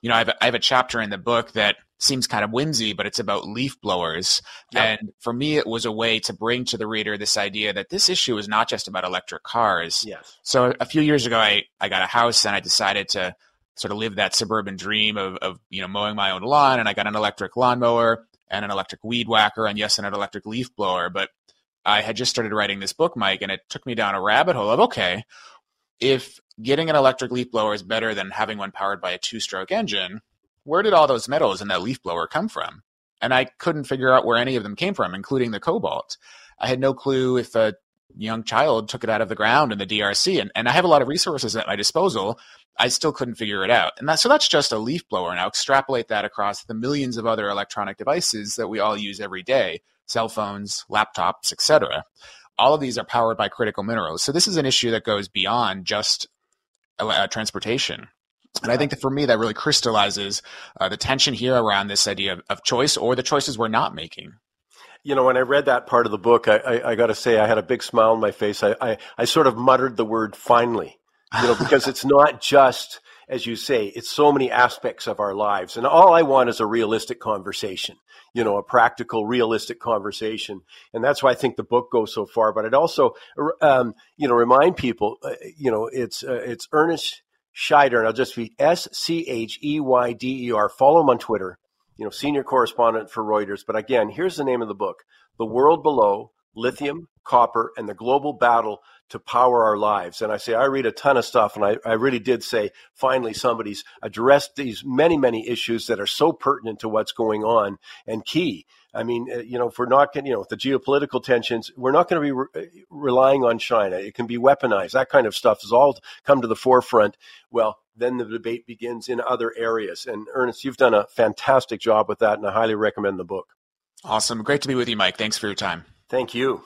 You know, I have, a, I have a chapter in the book that seems kind of whimsy, but it's about leaf blowers. Yep. And for me, it was a way to bring to the reader this idea that this issue is not just about electric cars. Yes. So a few years ago, I, I got a house and I decided to sort of live that suburban dream of, of, you know, mowing my own lawn. And I got an electric lawnmower and an electric weed whacker and yes, and an electric leaf blower. But I had just started writing this book, Mike, and it took me down a rabbit hole of okay, if getting an electric leaf blower is better than having one powered by a two stroke engine, where did all those metals in that leaf blower come from? And I couldn't figure out where any of them came from, including the cobalt. I had no clue if a young child took it out of the ground in the DRC. And, and I have a lot of resources at my disposal. I still couldn't figure it out. And that, so that's just a leaf blower. Now extrapolate that across the millions of other electronic devices that we all use every day cell phones, laptops, etc. All of these are powered by critical minerals. So this is an issue that goes beyond just uh, transportation. And I think that for me, that really crystallizes uh, the tension here around this idea of, of, choice or the choices we're not making. You know, when I read that part of the book, I, I, I got to say, I had a big smile on my face. I, I, I sort of muttered the word finally, you know, because it's not just as you say, it's so many aspects of our lives. And all I want is a realistic conversation, you know, a practical, realistic conversation. And that's why I think the book goes so far. But it also, um, you know, remind people, uh, you know, it's, uh, it's Ernest Scheyder, and I'll just be S C H E Y D E R. Follow him on Twitter, you know, senior correspondent for Reuters. But again, here's the name of the book The War Below Lithium, Copper, and the Global Battle to power our lives. And I say, I read a ton of stuff, and I, I really did say, finally, somebody's addressed these many, many issues that are so pertinent to what's going on and key I mean, uh, you know, if we're not going, you know, the geopolitical tensions, we're not going to be re- relying on China. It can be weaponized. That kind of stuff has all come to the forefront. Well, then the debate begins in other areas. And Ernest, you've done a fantastic job with that, and I highly recommend the book. Awesome. Great to be with you, Mike. Thanks for your time. Thank you.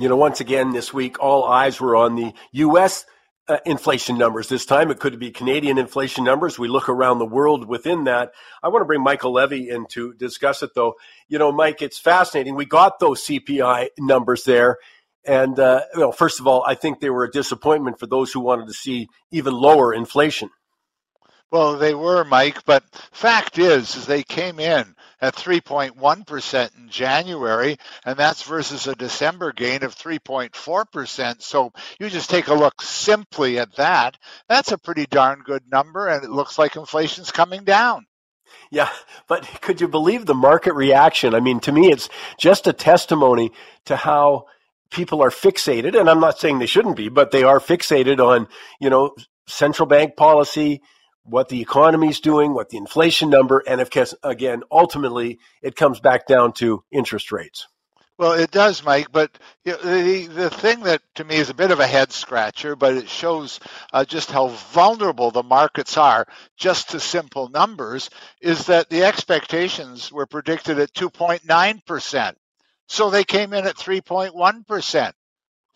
You know, once again this week, all eyes were on the U.S. Uh, inflation numbers this time. It could be Canadian inflation numbers. We look around the world within that. I want to bring Michael Levy in to discuss it, though. You know, Mike, it's fascinating. We got those CPI numbers there. And, uh, well, first of all, I think they were a disappointment for those who wanted to see even lower inflation. Well, they were, Mike, but fact is, is they came in at 3.1% in January, and that's versus a December gain of 3.4%. So you just take a look simply at that. That's a pretty darn good number, and it looks like inflation's coming down. Yeah, but could you believe the market reaction? I mean, to me, it's just a testimony to how people are fixated, and I'm not saying they shouldn't be, but they are fixated on, you know, central bank policy, what the economy is doing, what the inflation number, and of course, again, ultimately, it comes back down to interest rates. Well, it does, Mike. But the the thing that to me is a bit of a head scratcher, but it shows uh, just how vulnerable the markets are, just to simple numbers, is that the expectations were predicted at 2.9 percent, so they came in at 3.1 percent.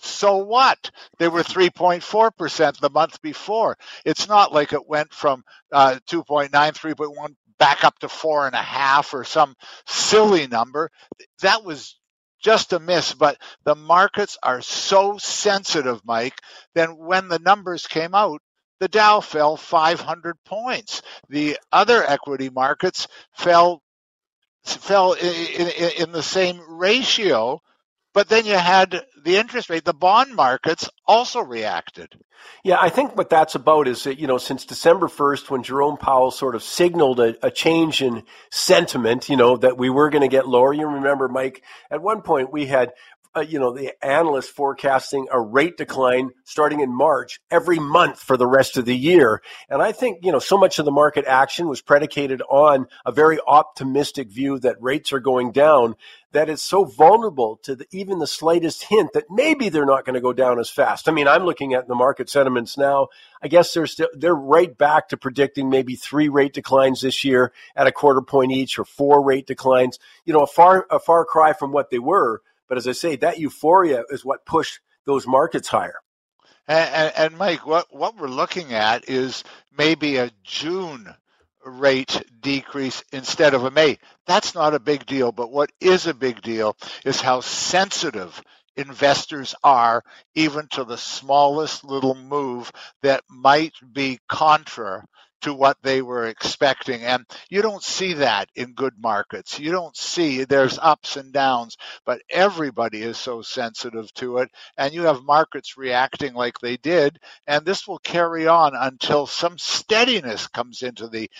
So what? They were 3.4% the month before. It's not like it went from uh, 2.9, 3.1 back up to four and a half or some silly number. That was just a miss, but the markets are so sensitive, Mike. Then when the numbers came out, the Dow fell 500 points. The other equity markets fell fell in, in, in the same ratio but then you had the interest rate, the bond markets also reacted. Yeah, I think what that's about is that, you know, since December 1st, when Jerome Powell sort of signaled a, a change in sentiment, you know, that we were going to get lower. You remember, Mike, at one point we had uh, you know, the analysts forecasting a rate decline starting in March every month for the rest of the year. And I think, you know, so much of the market action was predicated on a very optimistic view that rates are going down that it's so vulnerable to the, even the slightest hint that maybe they're not going to go down as fast. I mean, I'm looking at the market sentiments now. I guess they're still, they're right back to predicting maybe three rate declines this year at a quarter point each or four rate declines. You know, a far, a far cry from what they were. But as I say, that euphoria is what pushed those markets higher. And, and, and, Mike, what, what we're looking at is maybe a June rate decrease instead of a May. That's not a big deal, but what is a big deal is how sensitive investors are even to the smallest little move that might be contra to what they were expecting. And you don't see that in good markets. You don't see there's ups and downs, but everybody is so sensitive to it. And you have markets reacting like they did. And this will carry on until some steadiness comes into the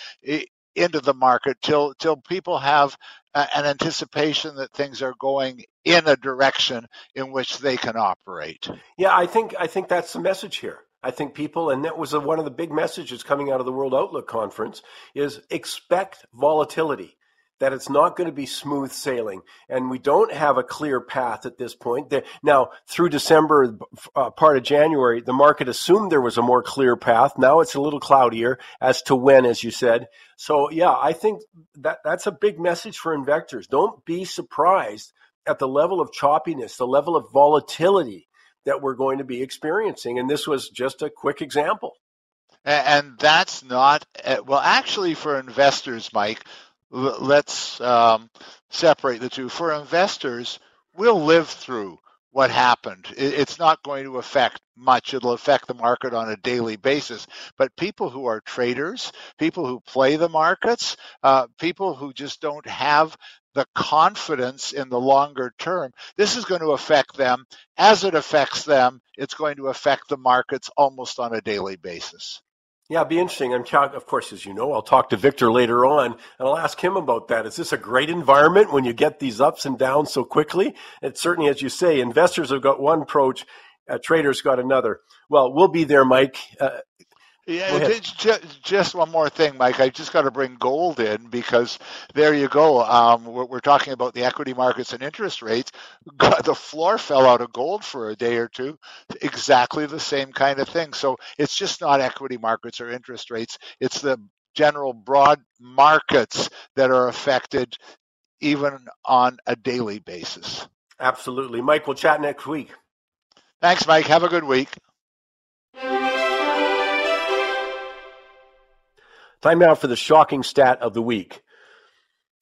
into the market till till people have an anticipation that things are going in a direction in which they can operate. Yeah, I think I think that's the message here. I think people, and that was a, one of the big messages coming out of the World Outlook Conference, is expect volatility. That it's not going to be smooth sailing, and we don't have a clear path at this point. Now, through December, uh, part of January, the market assumed there was a more clear path. Now it's a little cloudier as to when, as you said. So, yeah, I think that that's a big message for investors. Don't be surprised at the level of choppiness, the level of volatility that we're going to be experiencing. And this was just a quick example. And that's not, eh, well, actually, for investors, Mike, let's um, separate the two. For investors, we'll live through what happened. It's not going to affect much. It'll affect the market on a daily basis. But people who are traders, people who play the markets, uh, people who just don't have the confidence in the longer term, this is going to affect them. As it affects them, it's going to affect the markets almost on a daily basis. Yeah, it'd be interesting. I'm of course, as you know, I'll talk to Victor later on, and I'll ask him about that. Is this a great environment when you get these ups and downs so quickly? It's certainly, as you say, investors have got one approach, uh, traders got another. Well, we'll be there, Mike. Uh, Yeah, just, just one more thing, Mike. I just got to bring gold in because there you go. Um, we're, we're, talking about the equity markets and interest rates. The floor fell out of gold for a day or two. Exactly the same kind of thing. So it's just not equity markets or interest rates. It's the general broad markets that are affected even on a daily basis. Absolutely. Mike, we'll chat next week. Thanks, Mike. Have a good week. Time now for the shocking stat of the week.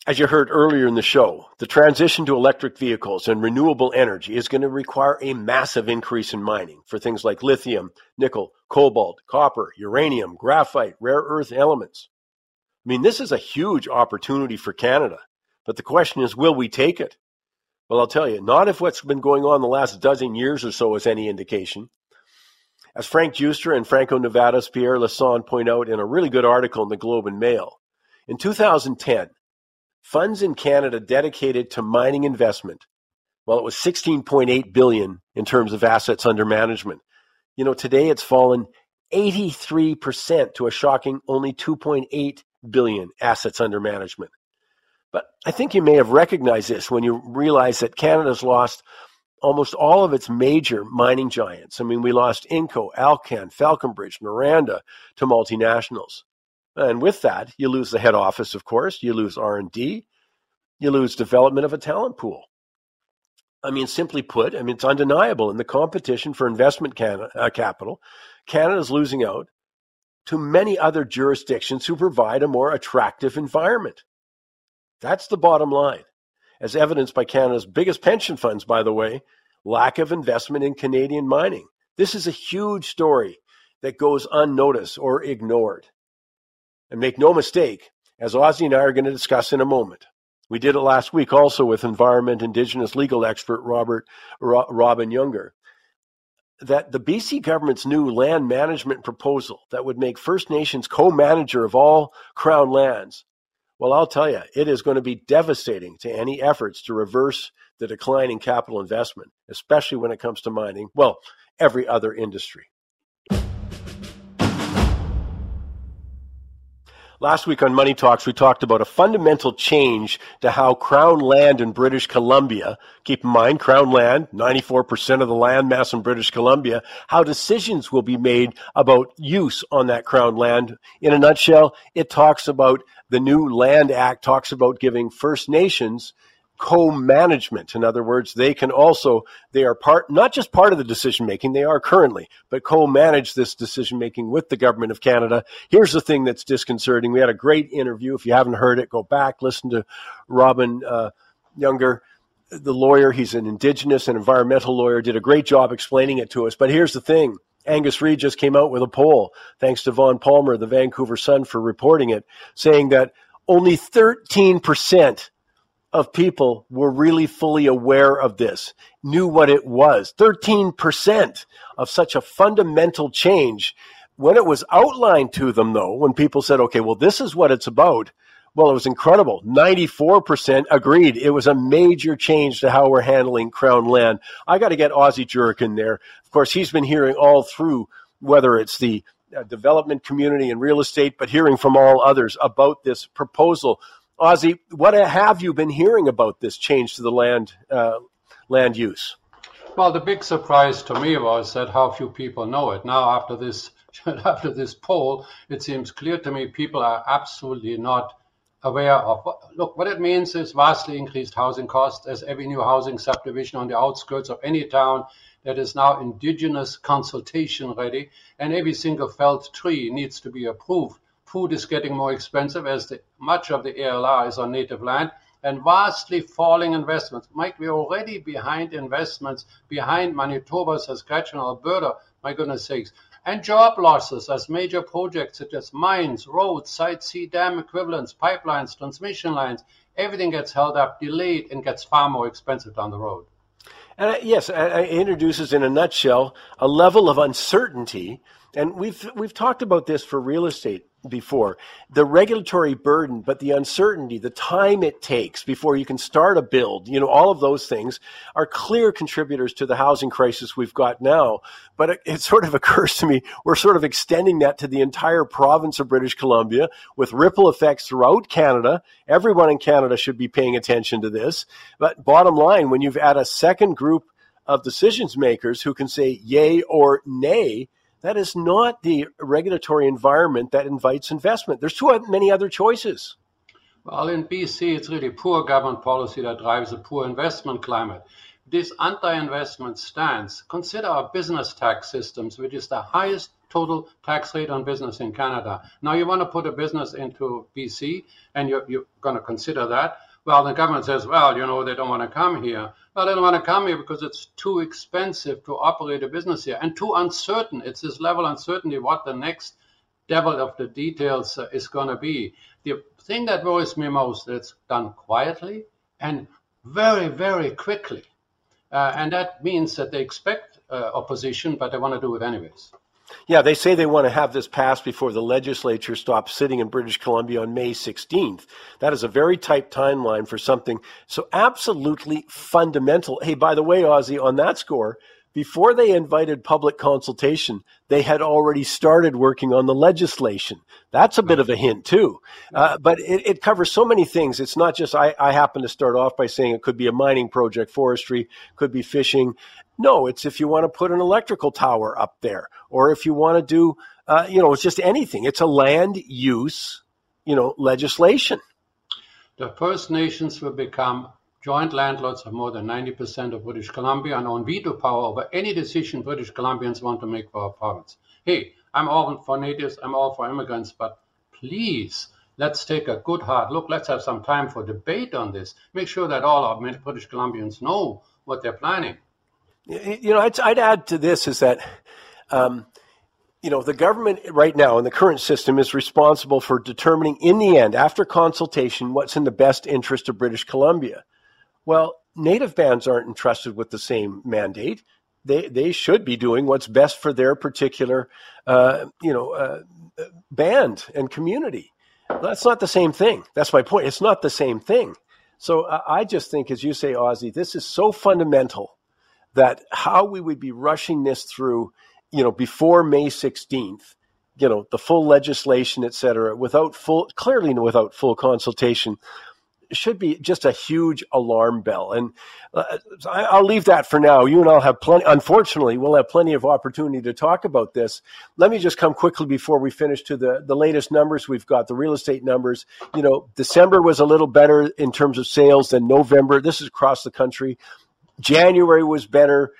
As you heard earlier in the show, the transition to electric vehicles and renewable energy is going to require a massive increase in mining for things like lithium, nickel, cobalt, copper, uranium, graphite, rare earth elements. I mean, this is a huge opportunity for Canada. But the question is, will we take it? Well, I'll tell you, not if what's been going on the last dozen years or so is any indication. As Frank Giustra and Franco Nevada's Pierre Lassonde point out in a really good article in the Globe and Mail, in 2010, funds in Canada dedicated to mining investment, well, it was 16.8 billion in terms of assets under management. You know, today it's fallen 83% to a shocking only 2.8 billion assets under management. But I think you may have recognized this when you realize that Canada's lost almost all of its major mining giants. I mean, we lost Inco, Alcan, Falconbridge, Noranda to multinationals. And with that, you lose the head office, of course. You lose R&D. You lose development of a talent pool. I mean, simply put, I mean, it's undeniable in the competition for investment Canada, uh, capital, Canada's losing out to many other jurisdictions who provide a more attractive environment. That's the bottom line as evidenced by Canada's biggest pension funds, by the way, lack of investment in Canadian mining. This is a huge story that goes unnoticed or ignored. And make no mistake, as Ozzie and I are going to discuss in a moment, we did it last week also with Environment Indigenous legal expert Robert Robin Younger, that the BC government's new land management proposal that would make First Nations co-manager of all Crown lands well, I'll tell you, it is going to be devastating to any efforts to reverse the decline in capital investment, especially when it comes to mining. Well, every other industry. Last week on Money Talks, we talked about a fundamental change to how Crown land in British Columbia, keep in mind, Crown land, 94% of the land mass in British Columbia, how decisions will be made about use on that Crown land. In a nutshell, it talks about the new Land Act talks about giving First Nations co-management. In other words, they can also, they are part, not just part of the decision making, they are currently, but co-manage this decision making with the government of Canada. Here's the thing that's disconcerting. We had a great interview. If you haven't heard it, go back, listen to Robin uh, Younger, the lawyer. He's an Indigenous and environmental lawyer, did a great job explaining it to us. But here's the thing. Angus Reid just came out with a poll, thanks to Vaughn Palmer, the Vancouver Sun, for reporting it, saying that only 13% of people were really fully aware of this, knew what it was. 13% of such a fundamental change. When it was outlined to them, though, when people said, okay, well, this is what it's about, well, it was incredible. 94% agreed. It was a major change to how we're handling Crown land. I got to get Ozzie Jurock in there. Of course, he's been hearing all through, whether it's the uh, development community and real estate, but hearing from all others about this proposal. Ozzie, what have you been hearing about this change to the land uh, land use? Well, the big surprise to me was that how few people know it. Now, after this after this poll, it seems clear to me people are absolutely not aware of. Look, what it means is vastly increased housing costs as every new housing subdivision on the outskirts of any town that is now indigenous consultation ready and every single felled tree needs to be approved. Food is getting more expensive as the, much of the ALR is on native land and vastly falling investments. Mike, we're already behind investments behind Manitoba, Saskatchewan, Alberta, my goodness sakes and job losses as major projects such as mines, roads, Site C dam equivalents, pipelines, transmission lines, everything gets held up, delayed, and gets far more expensive down the road. And uh, yes, it introduces in a nutshell a level of uncertainty, and we've we've talked about this for real estate before. The regulatory burden, but the uncertainty, the time it takes before you can start a build, you know, all of those things are clear contributors to the housing crisis we've got now. But it, it sort of occurs to me we're sort of extending that to the entire province of British Columbia with ripple effects throughout Canada. Everyone in Canada should be paying attention to this. But bottom line, when you've added a second group of decisions makers who can say yay or nay, that is not the regulatory environment that invites investment. There's too many other choices. Well, in BC, it's really poor government policy that drives a poor investment climate. This anti investment stance, consider our business tax systems, which is the highest total tax rate on business in Canada. Now, you want to put a business into BC and you're, you're going to consider that. Well, the government says, well, you know, they don't want to come here. Well, they don't want to come here because it's too expensive to operate a business here and too uncertain. It's this level of uncertainty what the next devil of the details uh, is going to be. The thing that worries me most it's done quietly and very, very quickly. Uh, and that means that they expect uh, opposition, but they want to do it anyways. Yeah, they say they want to have this passed before the legislature stops sitting in British Columbia on May 16th. That is a very tight timeline for something so absolutely fundamental. Hey, by the way, Ozzie, on that score, before they invited public consultation, they had already started working on the legislation. That's a bit of a hint, too. Uh, but it, it, covers so many things. It's not just, I, I happen to start off by saying it could be a mining project, forestry, could be fishing. No, it's if you want to put an electrical tower up there, or if you want to do, uh, you know, it's just anything. It's a land use, you know, legislation. The First Nations will become joint landlords of more than 90% of British Columbia and own veto power over any decision British Columbians want to make for our province. Hey, I'm all for natives, I'm all for immigrants, but please, let's take a good hard look. Let's have some time for debate on this. Make sure that all our British Columbians know what they're planning. You know, I'd, I'd add to this is that, um, you know, the government right now in the current system is responsible for determining in the end, after consultation, what's in the best interest of British Columbia. Well, native bands aren't entrusted with the same mandate. They, they should be doing what's best for their particular, uh, you know, uh, band and community. That's not the same thing. That's my point. It's not the same thing. So uh, I just think, as you say, Ozzie, this is so fundamental that how we would be rushing this through, you know, before May 16th, you know, the full legislation, et cetera, without full, clearly without full consultation, should be just a huge alarm bell. And uh, I'll leave that for now. You and I'll have plenty, unfortunately, we'll have plenty of opportunity to talk about this. Let me just come quickly before we finish to the, the latest numbers we've got, the real estate numbers. You know, December was a little better in terms of sales than November. This is across the country. January was better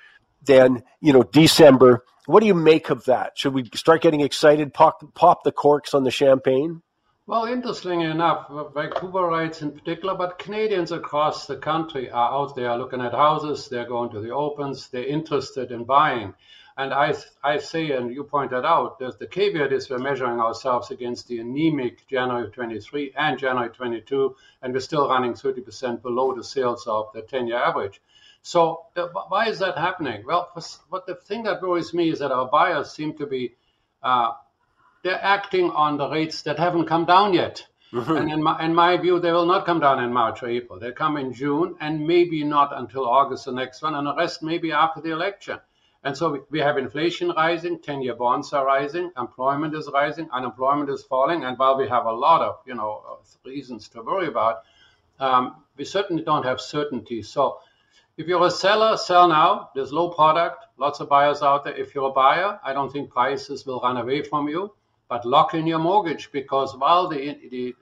than you know December. What do you make of that? Should we start getting excited? Pop, pop the corks on the champagne. Well, interestingly enough, uh, Vancouverites in particular, but Canadians across the country are out there looking at houses. They're going to the opens. They're interested in buying. And I, I say, and you pointed out, that the caveat is we're measuring ourselves against the anemic January 23 and January 22, and we're still running 30% below the sales of the 10-year average. So uh, why is that happening? Well, what the thing that worries me is that our buyers seem to be uh, they're acting on the rates that haven't come down yet. Mm-hmm. And in my, in my view, they will not come down in March or April. They'll come in June and maybe not until August, the next one, and the rest maybe after the election. And so we, we have inflation rising, 10 year bonds are rising, employment is rising, unemployment is falling. And while we have a lot of you know, reasons to worry about, um, we certainly don't have certainty. So if you're a seller, sell now. There's low product, lots of buyers out there. If you're a buyer, I don't think prices will run away from you, but lock in your mortgage because while the, the,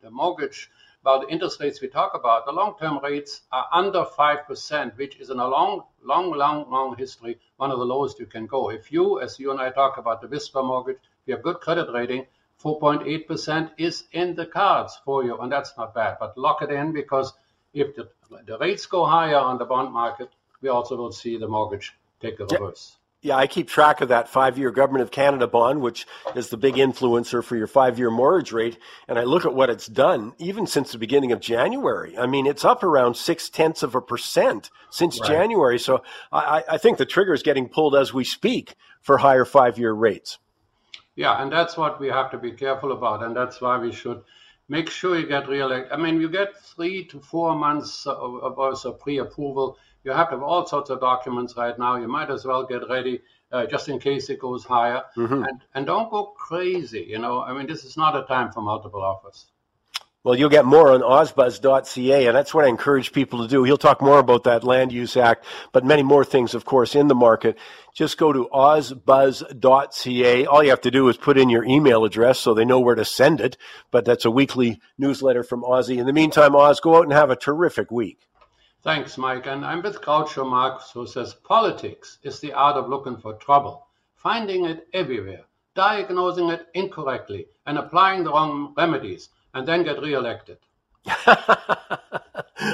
the mortgage, while the interest rates we talk about, the long-term rates are under 5%, which is in a long, long, long, long history, one of the lowest you can go. If you, as you and I talk about the Whisper mortgage, if you have good credit rating, 4.8% is in the cards for you, and that's not bad. But lock it in because if the, the rates go higher on the bond market, we also will see the mortgage take a reverse. Yeah, I keep track of that five year Government of Canada bond, which is the big influencer for your five year mortgage rate. And I look at what it's done even since the beginning of January. I mean, it's up around six tenths of a percent since right. January. So I, I think the trigger is getting pulled as we speak for higher five year rates. Yeah, and that's what we have to be careful about, and that's why we should make sure you get real. I mean, you get three to four months of, of also pre-approval. You have to have all sorts of documents right now. You might as well get ready uh, just in case it goes higher, mm-hmm. and and don't go crazy. You know, I mean, this is not a time for multiple offers. Well, you'll get more on ozbuzz.ca, and that's what I encourage people to do. He'll talk more about that Land Use Act, but many more things, of course, in the market. Just go to ozbuzz.ca. All you have to do is put in your email address so they know where to send it, but that's a weekly newsletter from Ozzie. In the meantime, Oz, go out and have a terrific week. Thanks, Mike. And I'm with Groucho Marx, who says politics is the art of looking for trouble, finding it everywhere, diagnosing it incorrectly, and applying the wrong remedies and then get reelected.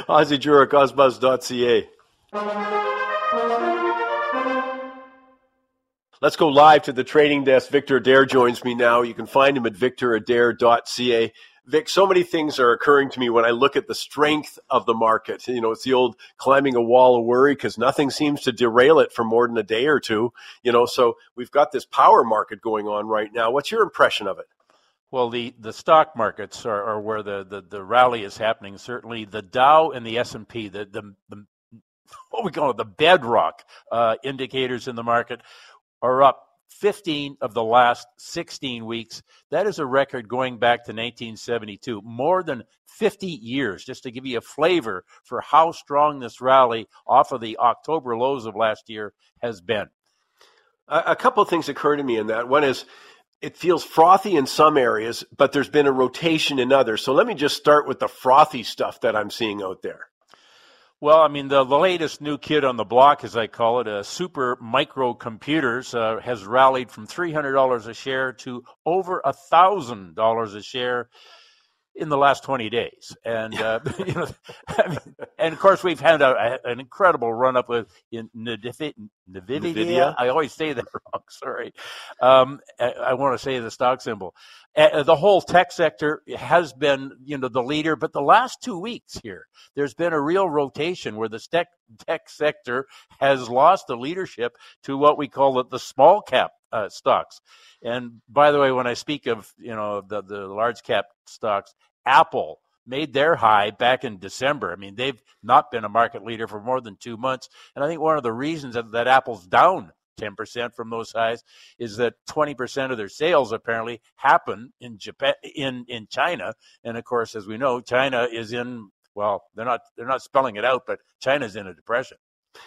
Ozbuzz.ca. Let's go live to the trading desk. Victor Adair joins me now. You can find him at victoradair.ca. Vic, so many things are occurring to me when I look at the strength of the market. You know, it's the old climbing a wall of worry because nothing seems to derail it for more than a day or two. You know, so we've got this power market going on right now. What's your impression of it? Well, the, the stock markets are, are where the, the, the rally is happening. Certainly, the Dow and the S and P, the, the, the what we call it, the bedrock uh, indicators in the market, are up 15 of the last 16 weeks. That is a record going back to 1972, more than 50 years. Just to give you a flavor for how strong this rally off of the October lows of last year has been. A, couple of things occur to me in that. One is it feels frothy in some areas, but there's been a rotation in others. So let me just start with the frothy stuff that I'm seeing out there. Well, I mean, the, latest new kid on the block, as I call it, uh, Super Microcomputers, uh, has rallied from $300 a share to over $1,000 a share in the last 20 days. And, uh, you know, I mean, and of course, we've had a, a, an incredible run up with in Nvidia. Nvidia. I always say that wrong. Sorry. Um, I, I want to say the stock symbol. Uh, the whole tech sector has been, you know, the leader, but the last two weeks here, there's been a real rotation where the tech, tech sector has lost the leadership to what we call the, the small cap uh, stocks. And by the way, when I speak of you know the the large cap stocks, Apple made their high back in December. I mean, they've not been a market leader for more than two months, and I think one of the reasons that, that Apple's down 10% from those highs is that 20% of their sales apparently happen in Japan in in China and of course as we know China is in well they're not they're not spelling it out but China's in a depression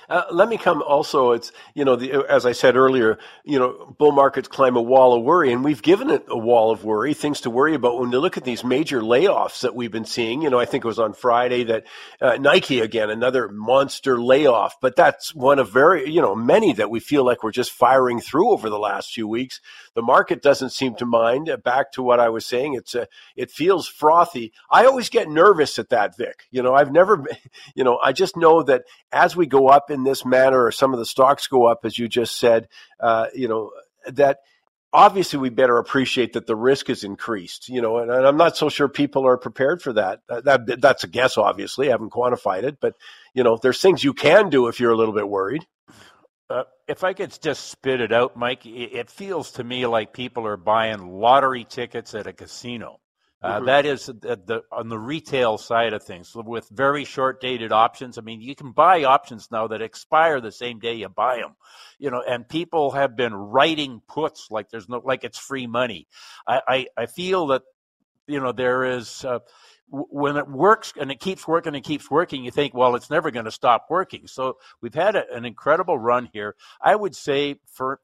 uh, let me come also. It's you know, the, as I said earlier, you know, bull markets climb a wall of worry, and we've given it a wall of worry, things to worry about. When you look at these major layoffs that we've been seeing, you know, I think it was on Friday that uh, Nike again, another monster layoff, but that's one of very, you know, many that we feel like we're just firing through over the last few weeks. The market doesn't seem to mind. Back to what I was saying, it's a, it feels frothy. I always get nervous at that, Vic. You know, I've never, you know, I just know that as we go up in this manner, or some of the stocks go up, as you just said, uh, you know, that obviously we better appreciate that the risk is increased you know and, and, i'm not so sure people are prepared for that. that that's a guess obviously i haven't quantified it but you know there's things you can do if you're a little bit worried uh, if I could just spit it out, Mike, it feels to me like people are buying lottery tickets at a casino. Uh, mm-hmm. that is the, the, on the retail side of things with very short dated options. I mean, you can buy options now that expire the same day you buy them, you know, and people have been writing puts like there's no, like it's free money. I, I, I feel that, you know, there is, uh, when it works and it keeps working and keeps working, you think, well, it's never going to stop working. So we've had a, an incredible run here. I would say, for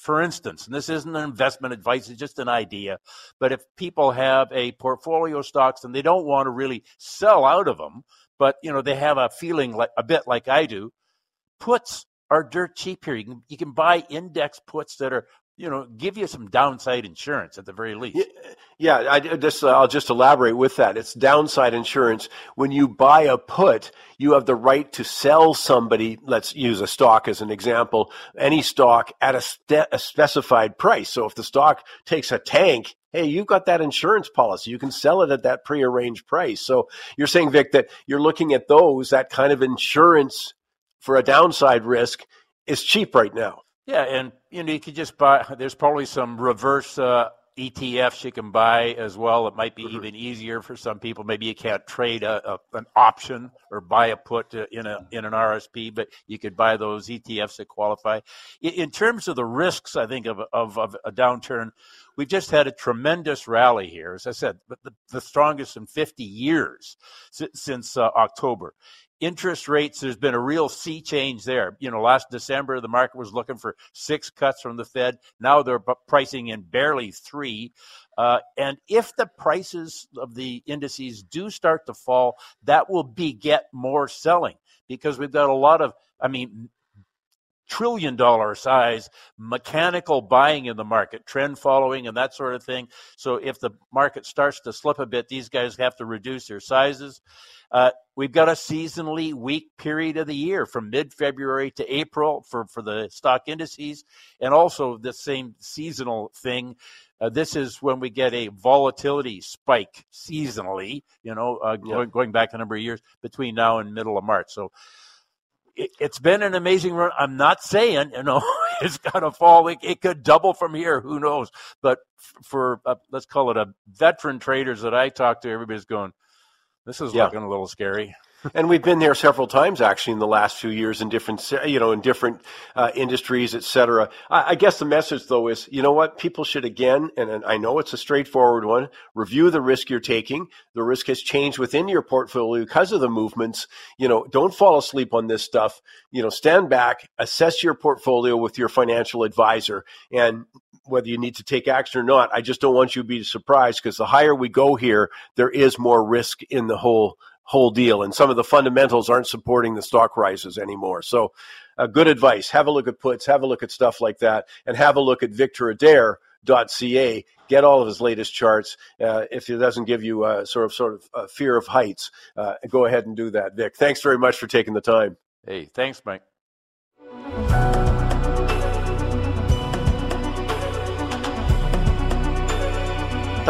for instance, and this isn't an investment advice, it's just an idea. But if people have a portfolio of stocks and they don't want to really sell out of them, but you know they have a feeling like a bit like I do, puts are dirt cheap here. You can you can buy index puts that are you know, give you some downside insurance at the very least. Yeah, I just I'll just elaborate with that. It's downside insurance. When you buy a put, you have the right to sell somebody. Let's use a stock as an example. Any stock at a, a specified price. So if the stock takes a tank, hey, you've got that insurance policy. You can sell it at that prearranged price. So you're saying, Vic, that you're looking at those that kind of insurance for a downside risk is cheap right now. Yeah, and you know you could just buy. There's probably some reverse uh, ETFs you can buy as well. It might be mm-hmm. even easier for some people. Maybe you can't trade a, a, an option or buy a put in a in an RSP, but you could buy those ETFs that qualify. In, in terms of the risks, I think of, of, of a downturn, we've just had a tremendous rally here. As I said, the, the strongest in 50 years since uh, October interest rates, there's been a real sea change there. You know, last December, the market was looking for six cuts from the Fed. Now they're pricing in barely three. Uh, and if the prices of the indices do start to fall, that will beget more selling because we've got a lot of, I mean, trillion dollar size mechanical buying in the market, trend following, and that sort of thing. So if the market starts to slip a bit, these guys have to reduce their sizes. Uh, we've got a seasonally weak period of the year from mid February to April for, for the stock indices, and also the same seasonal thing. Uh, this is when we get a volatility spike seasonally, you know, uh, yeah. going, going back a number of years between now and middle of March. So it, has been an amazing run. I'm not saying, you know, it's going to fall. It, it, could double from here. Who knows? But for, uh, let's call it a veteran traders that I talk to, everybody's going, this is yeah. looking a little scary. and we've been there several times actually in the last few years in different, you know, in different uh, industries, et cetera. I, I, guess the message though is, you know what, people should again, and, and I know it's a straightforward one, review the risk you're taking. The risk has changed within your portfolio because of the movements. You know, don't fall asleep on this stuff. You know, stand back, assess your portfolio with your financial advisor, and whether you need to take action or not. I just don't want you to be surprised because the higher we go here, there is more risk in the whole whole deal, and some of the fundamentals aren't supporting the stock rises anymore. So, uh, good advice. Have a look at puts, have a look at stuff like that, and have a look at victoradair.ca. Get all of his latest charts. Uh, if it doesn't give you a sort of sort of fear of heights, uh, go ahead and do that, Vic. Thanks very much for taking the time. Hey, thanks, Mike.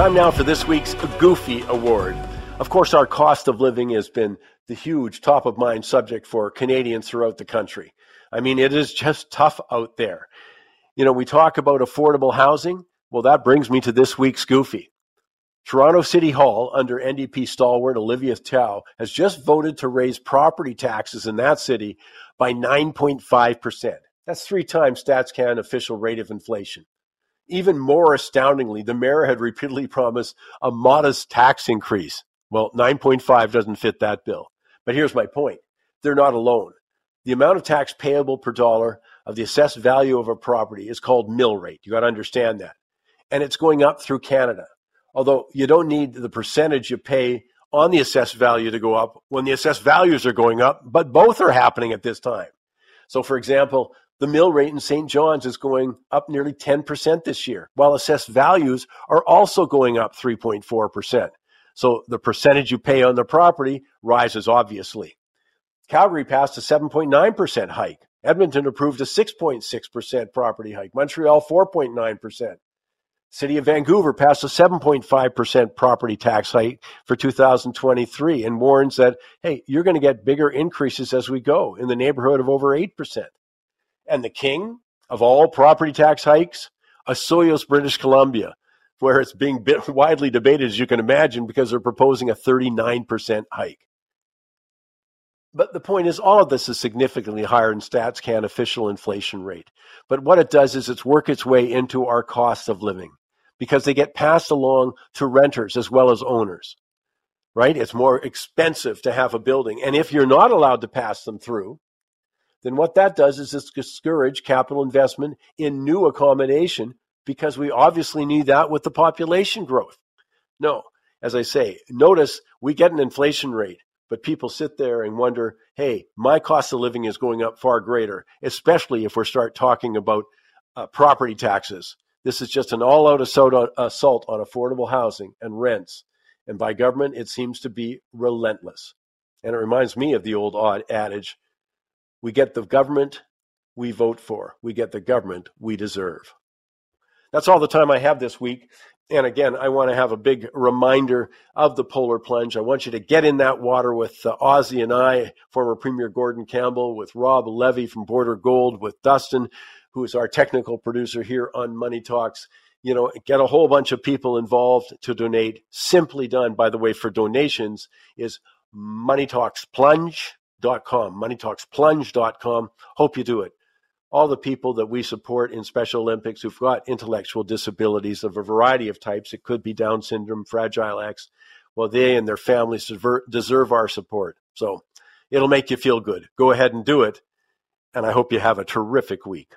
Time now for this week's Goofy Award. Of course, our cost of living has been the huge top of mind subject for Canadians throughout the country. I mean, it is just tough out there. You know, we talk about affordable housing. Well, that brings me to this week's Goofy. Toronto City Hall, under NDP stalwart Olivia Chow, has just voted to raise property taxes in that city by 9.5%. That's three times StatsCan official rate of inflation. Even more astoundingly, the mayor had repeatedly promised a modest tax increase. Well, 9.5 doesn't fit that bill. But here's my point they're not alone. The amount of tax payable per dollar of the assessed value of a property is called mill rate. You got to understand that. And it's going up through Canada. Although you don't need the percentage you pay on the assessed value to go up when the assessed values are going up, but both are happening at this time. So, for example, the mill rate in St. John's is going up nearly 10% this year, while assessed values are also going up 3.4%. So the percentage you pay on the property rises, obviously. Calgary passed a 7.9% hike. Edmonton approved a 6.6% property hike. Montreal, 4.9%. City of Vancouver passed a 7.5% property tax hike for 2023 and warns that, hey, you're going to get bigger increases as we go in the neighborhood of over 8% and the king of all property tax hikes, Osoyoos, British Columbia, where it's being widely debated, as you can imagine, because they're proposing a 39% hike. But the point is, all of this is significantly higher than StatsCan official inflation rate. But what it does is it's work its way into our cost of living because they get passed along to renters as well as owners. Right? It's more expensive to have a building. And if you're not allowed to pass them through, then what that does is discourage capital investment in new accommodation because we obviously need that with the population growth. No, as I say, notice we get an inflation rate, but people sit there and wonder, hey, my cost of living is going up far greater, especially if we start talking about uh, property taxes. This is just an all out assault on, assault on affordable housing and rents. And by government, it seems to be relentless. And it reminds me of the old odd adage we get the government we vote for. We get the government we deserve. That's all the time I have this week. And again, I want to have a big reminder of the polar plunge. I want you to get in that water with uh, Ozzie and I, former Premier Gordon Campbell, with Rob Levy from Border Gold, with Dustin, who is our technical producer here on Money Talks. You know, get a whole bunch of people involved to donate. Simply done, by the way, for donations is moneytalksplunge.com. Hope you do it. All the people that we support in Special Olympics who've got intellectual disabilities of a variety of types, it could be Down syndrome, Fragile X, well, they and their families deserve our support. So it'll make you feel good. Go ahead and do it. And I hope you have a terrific week.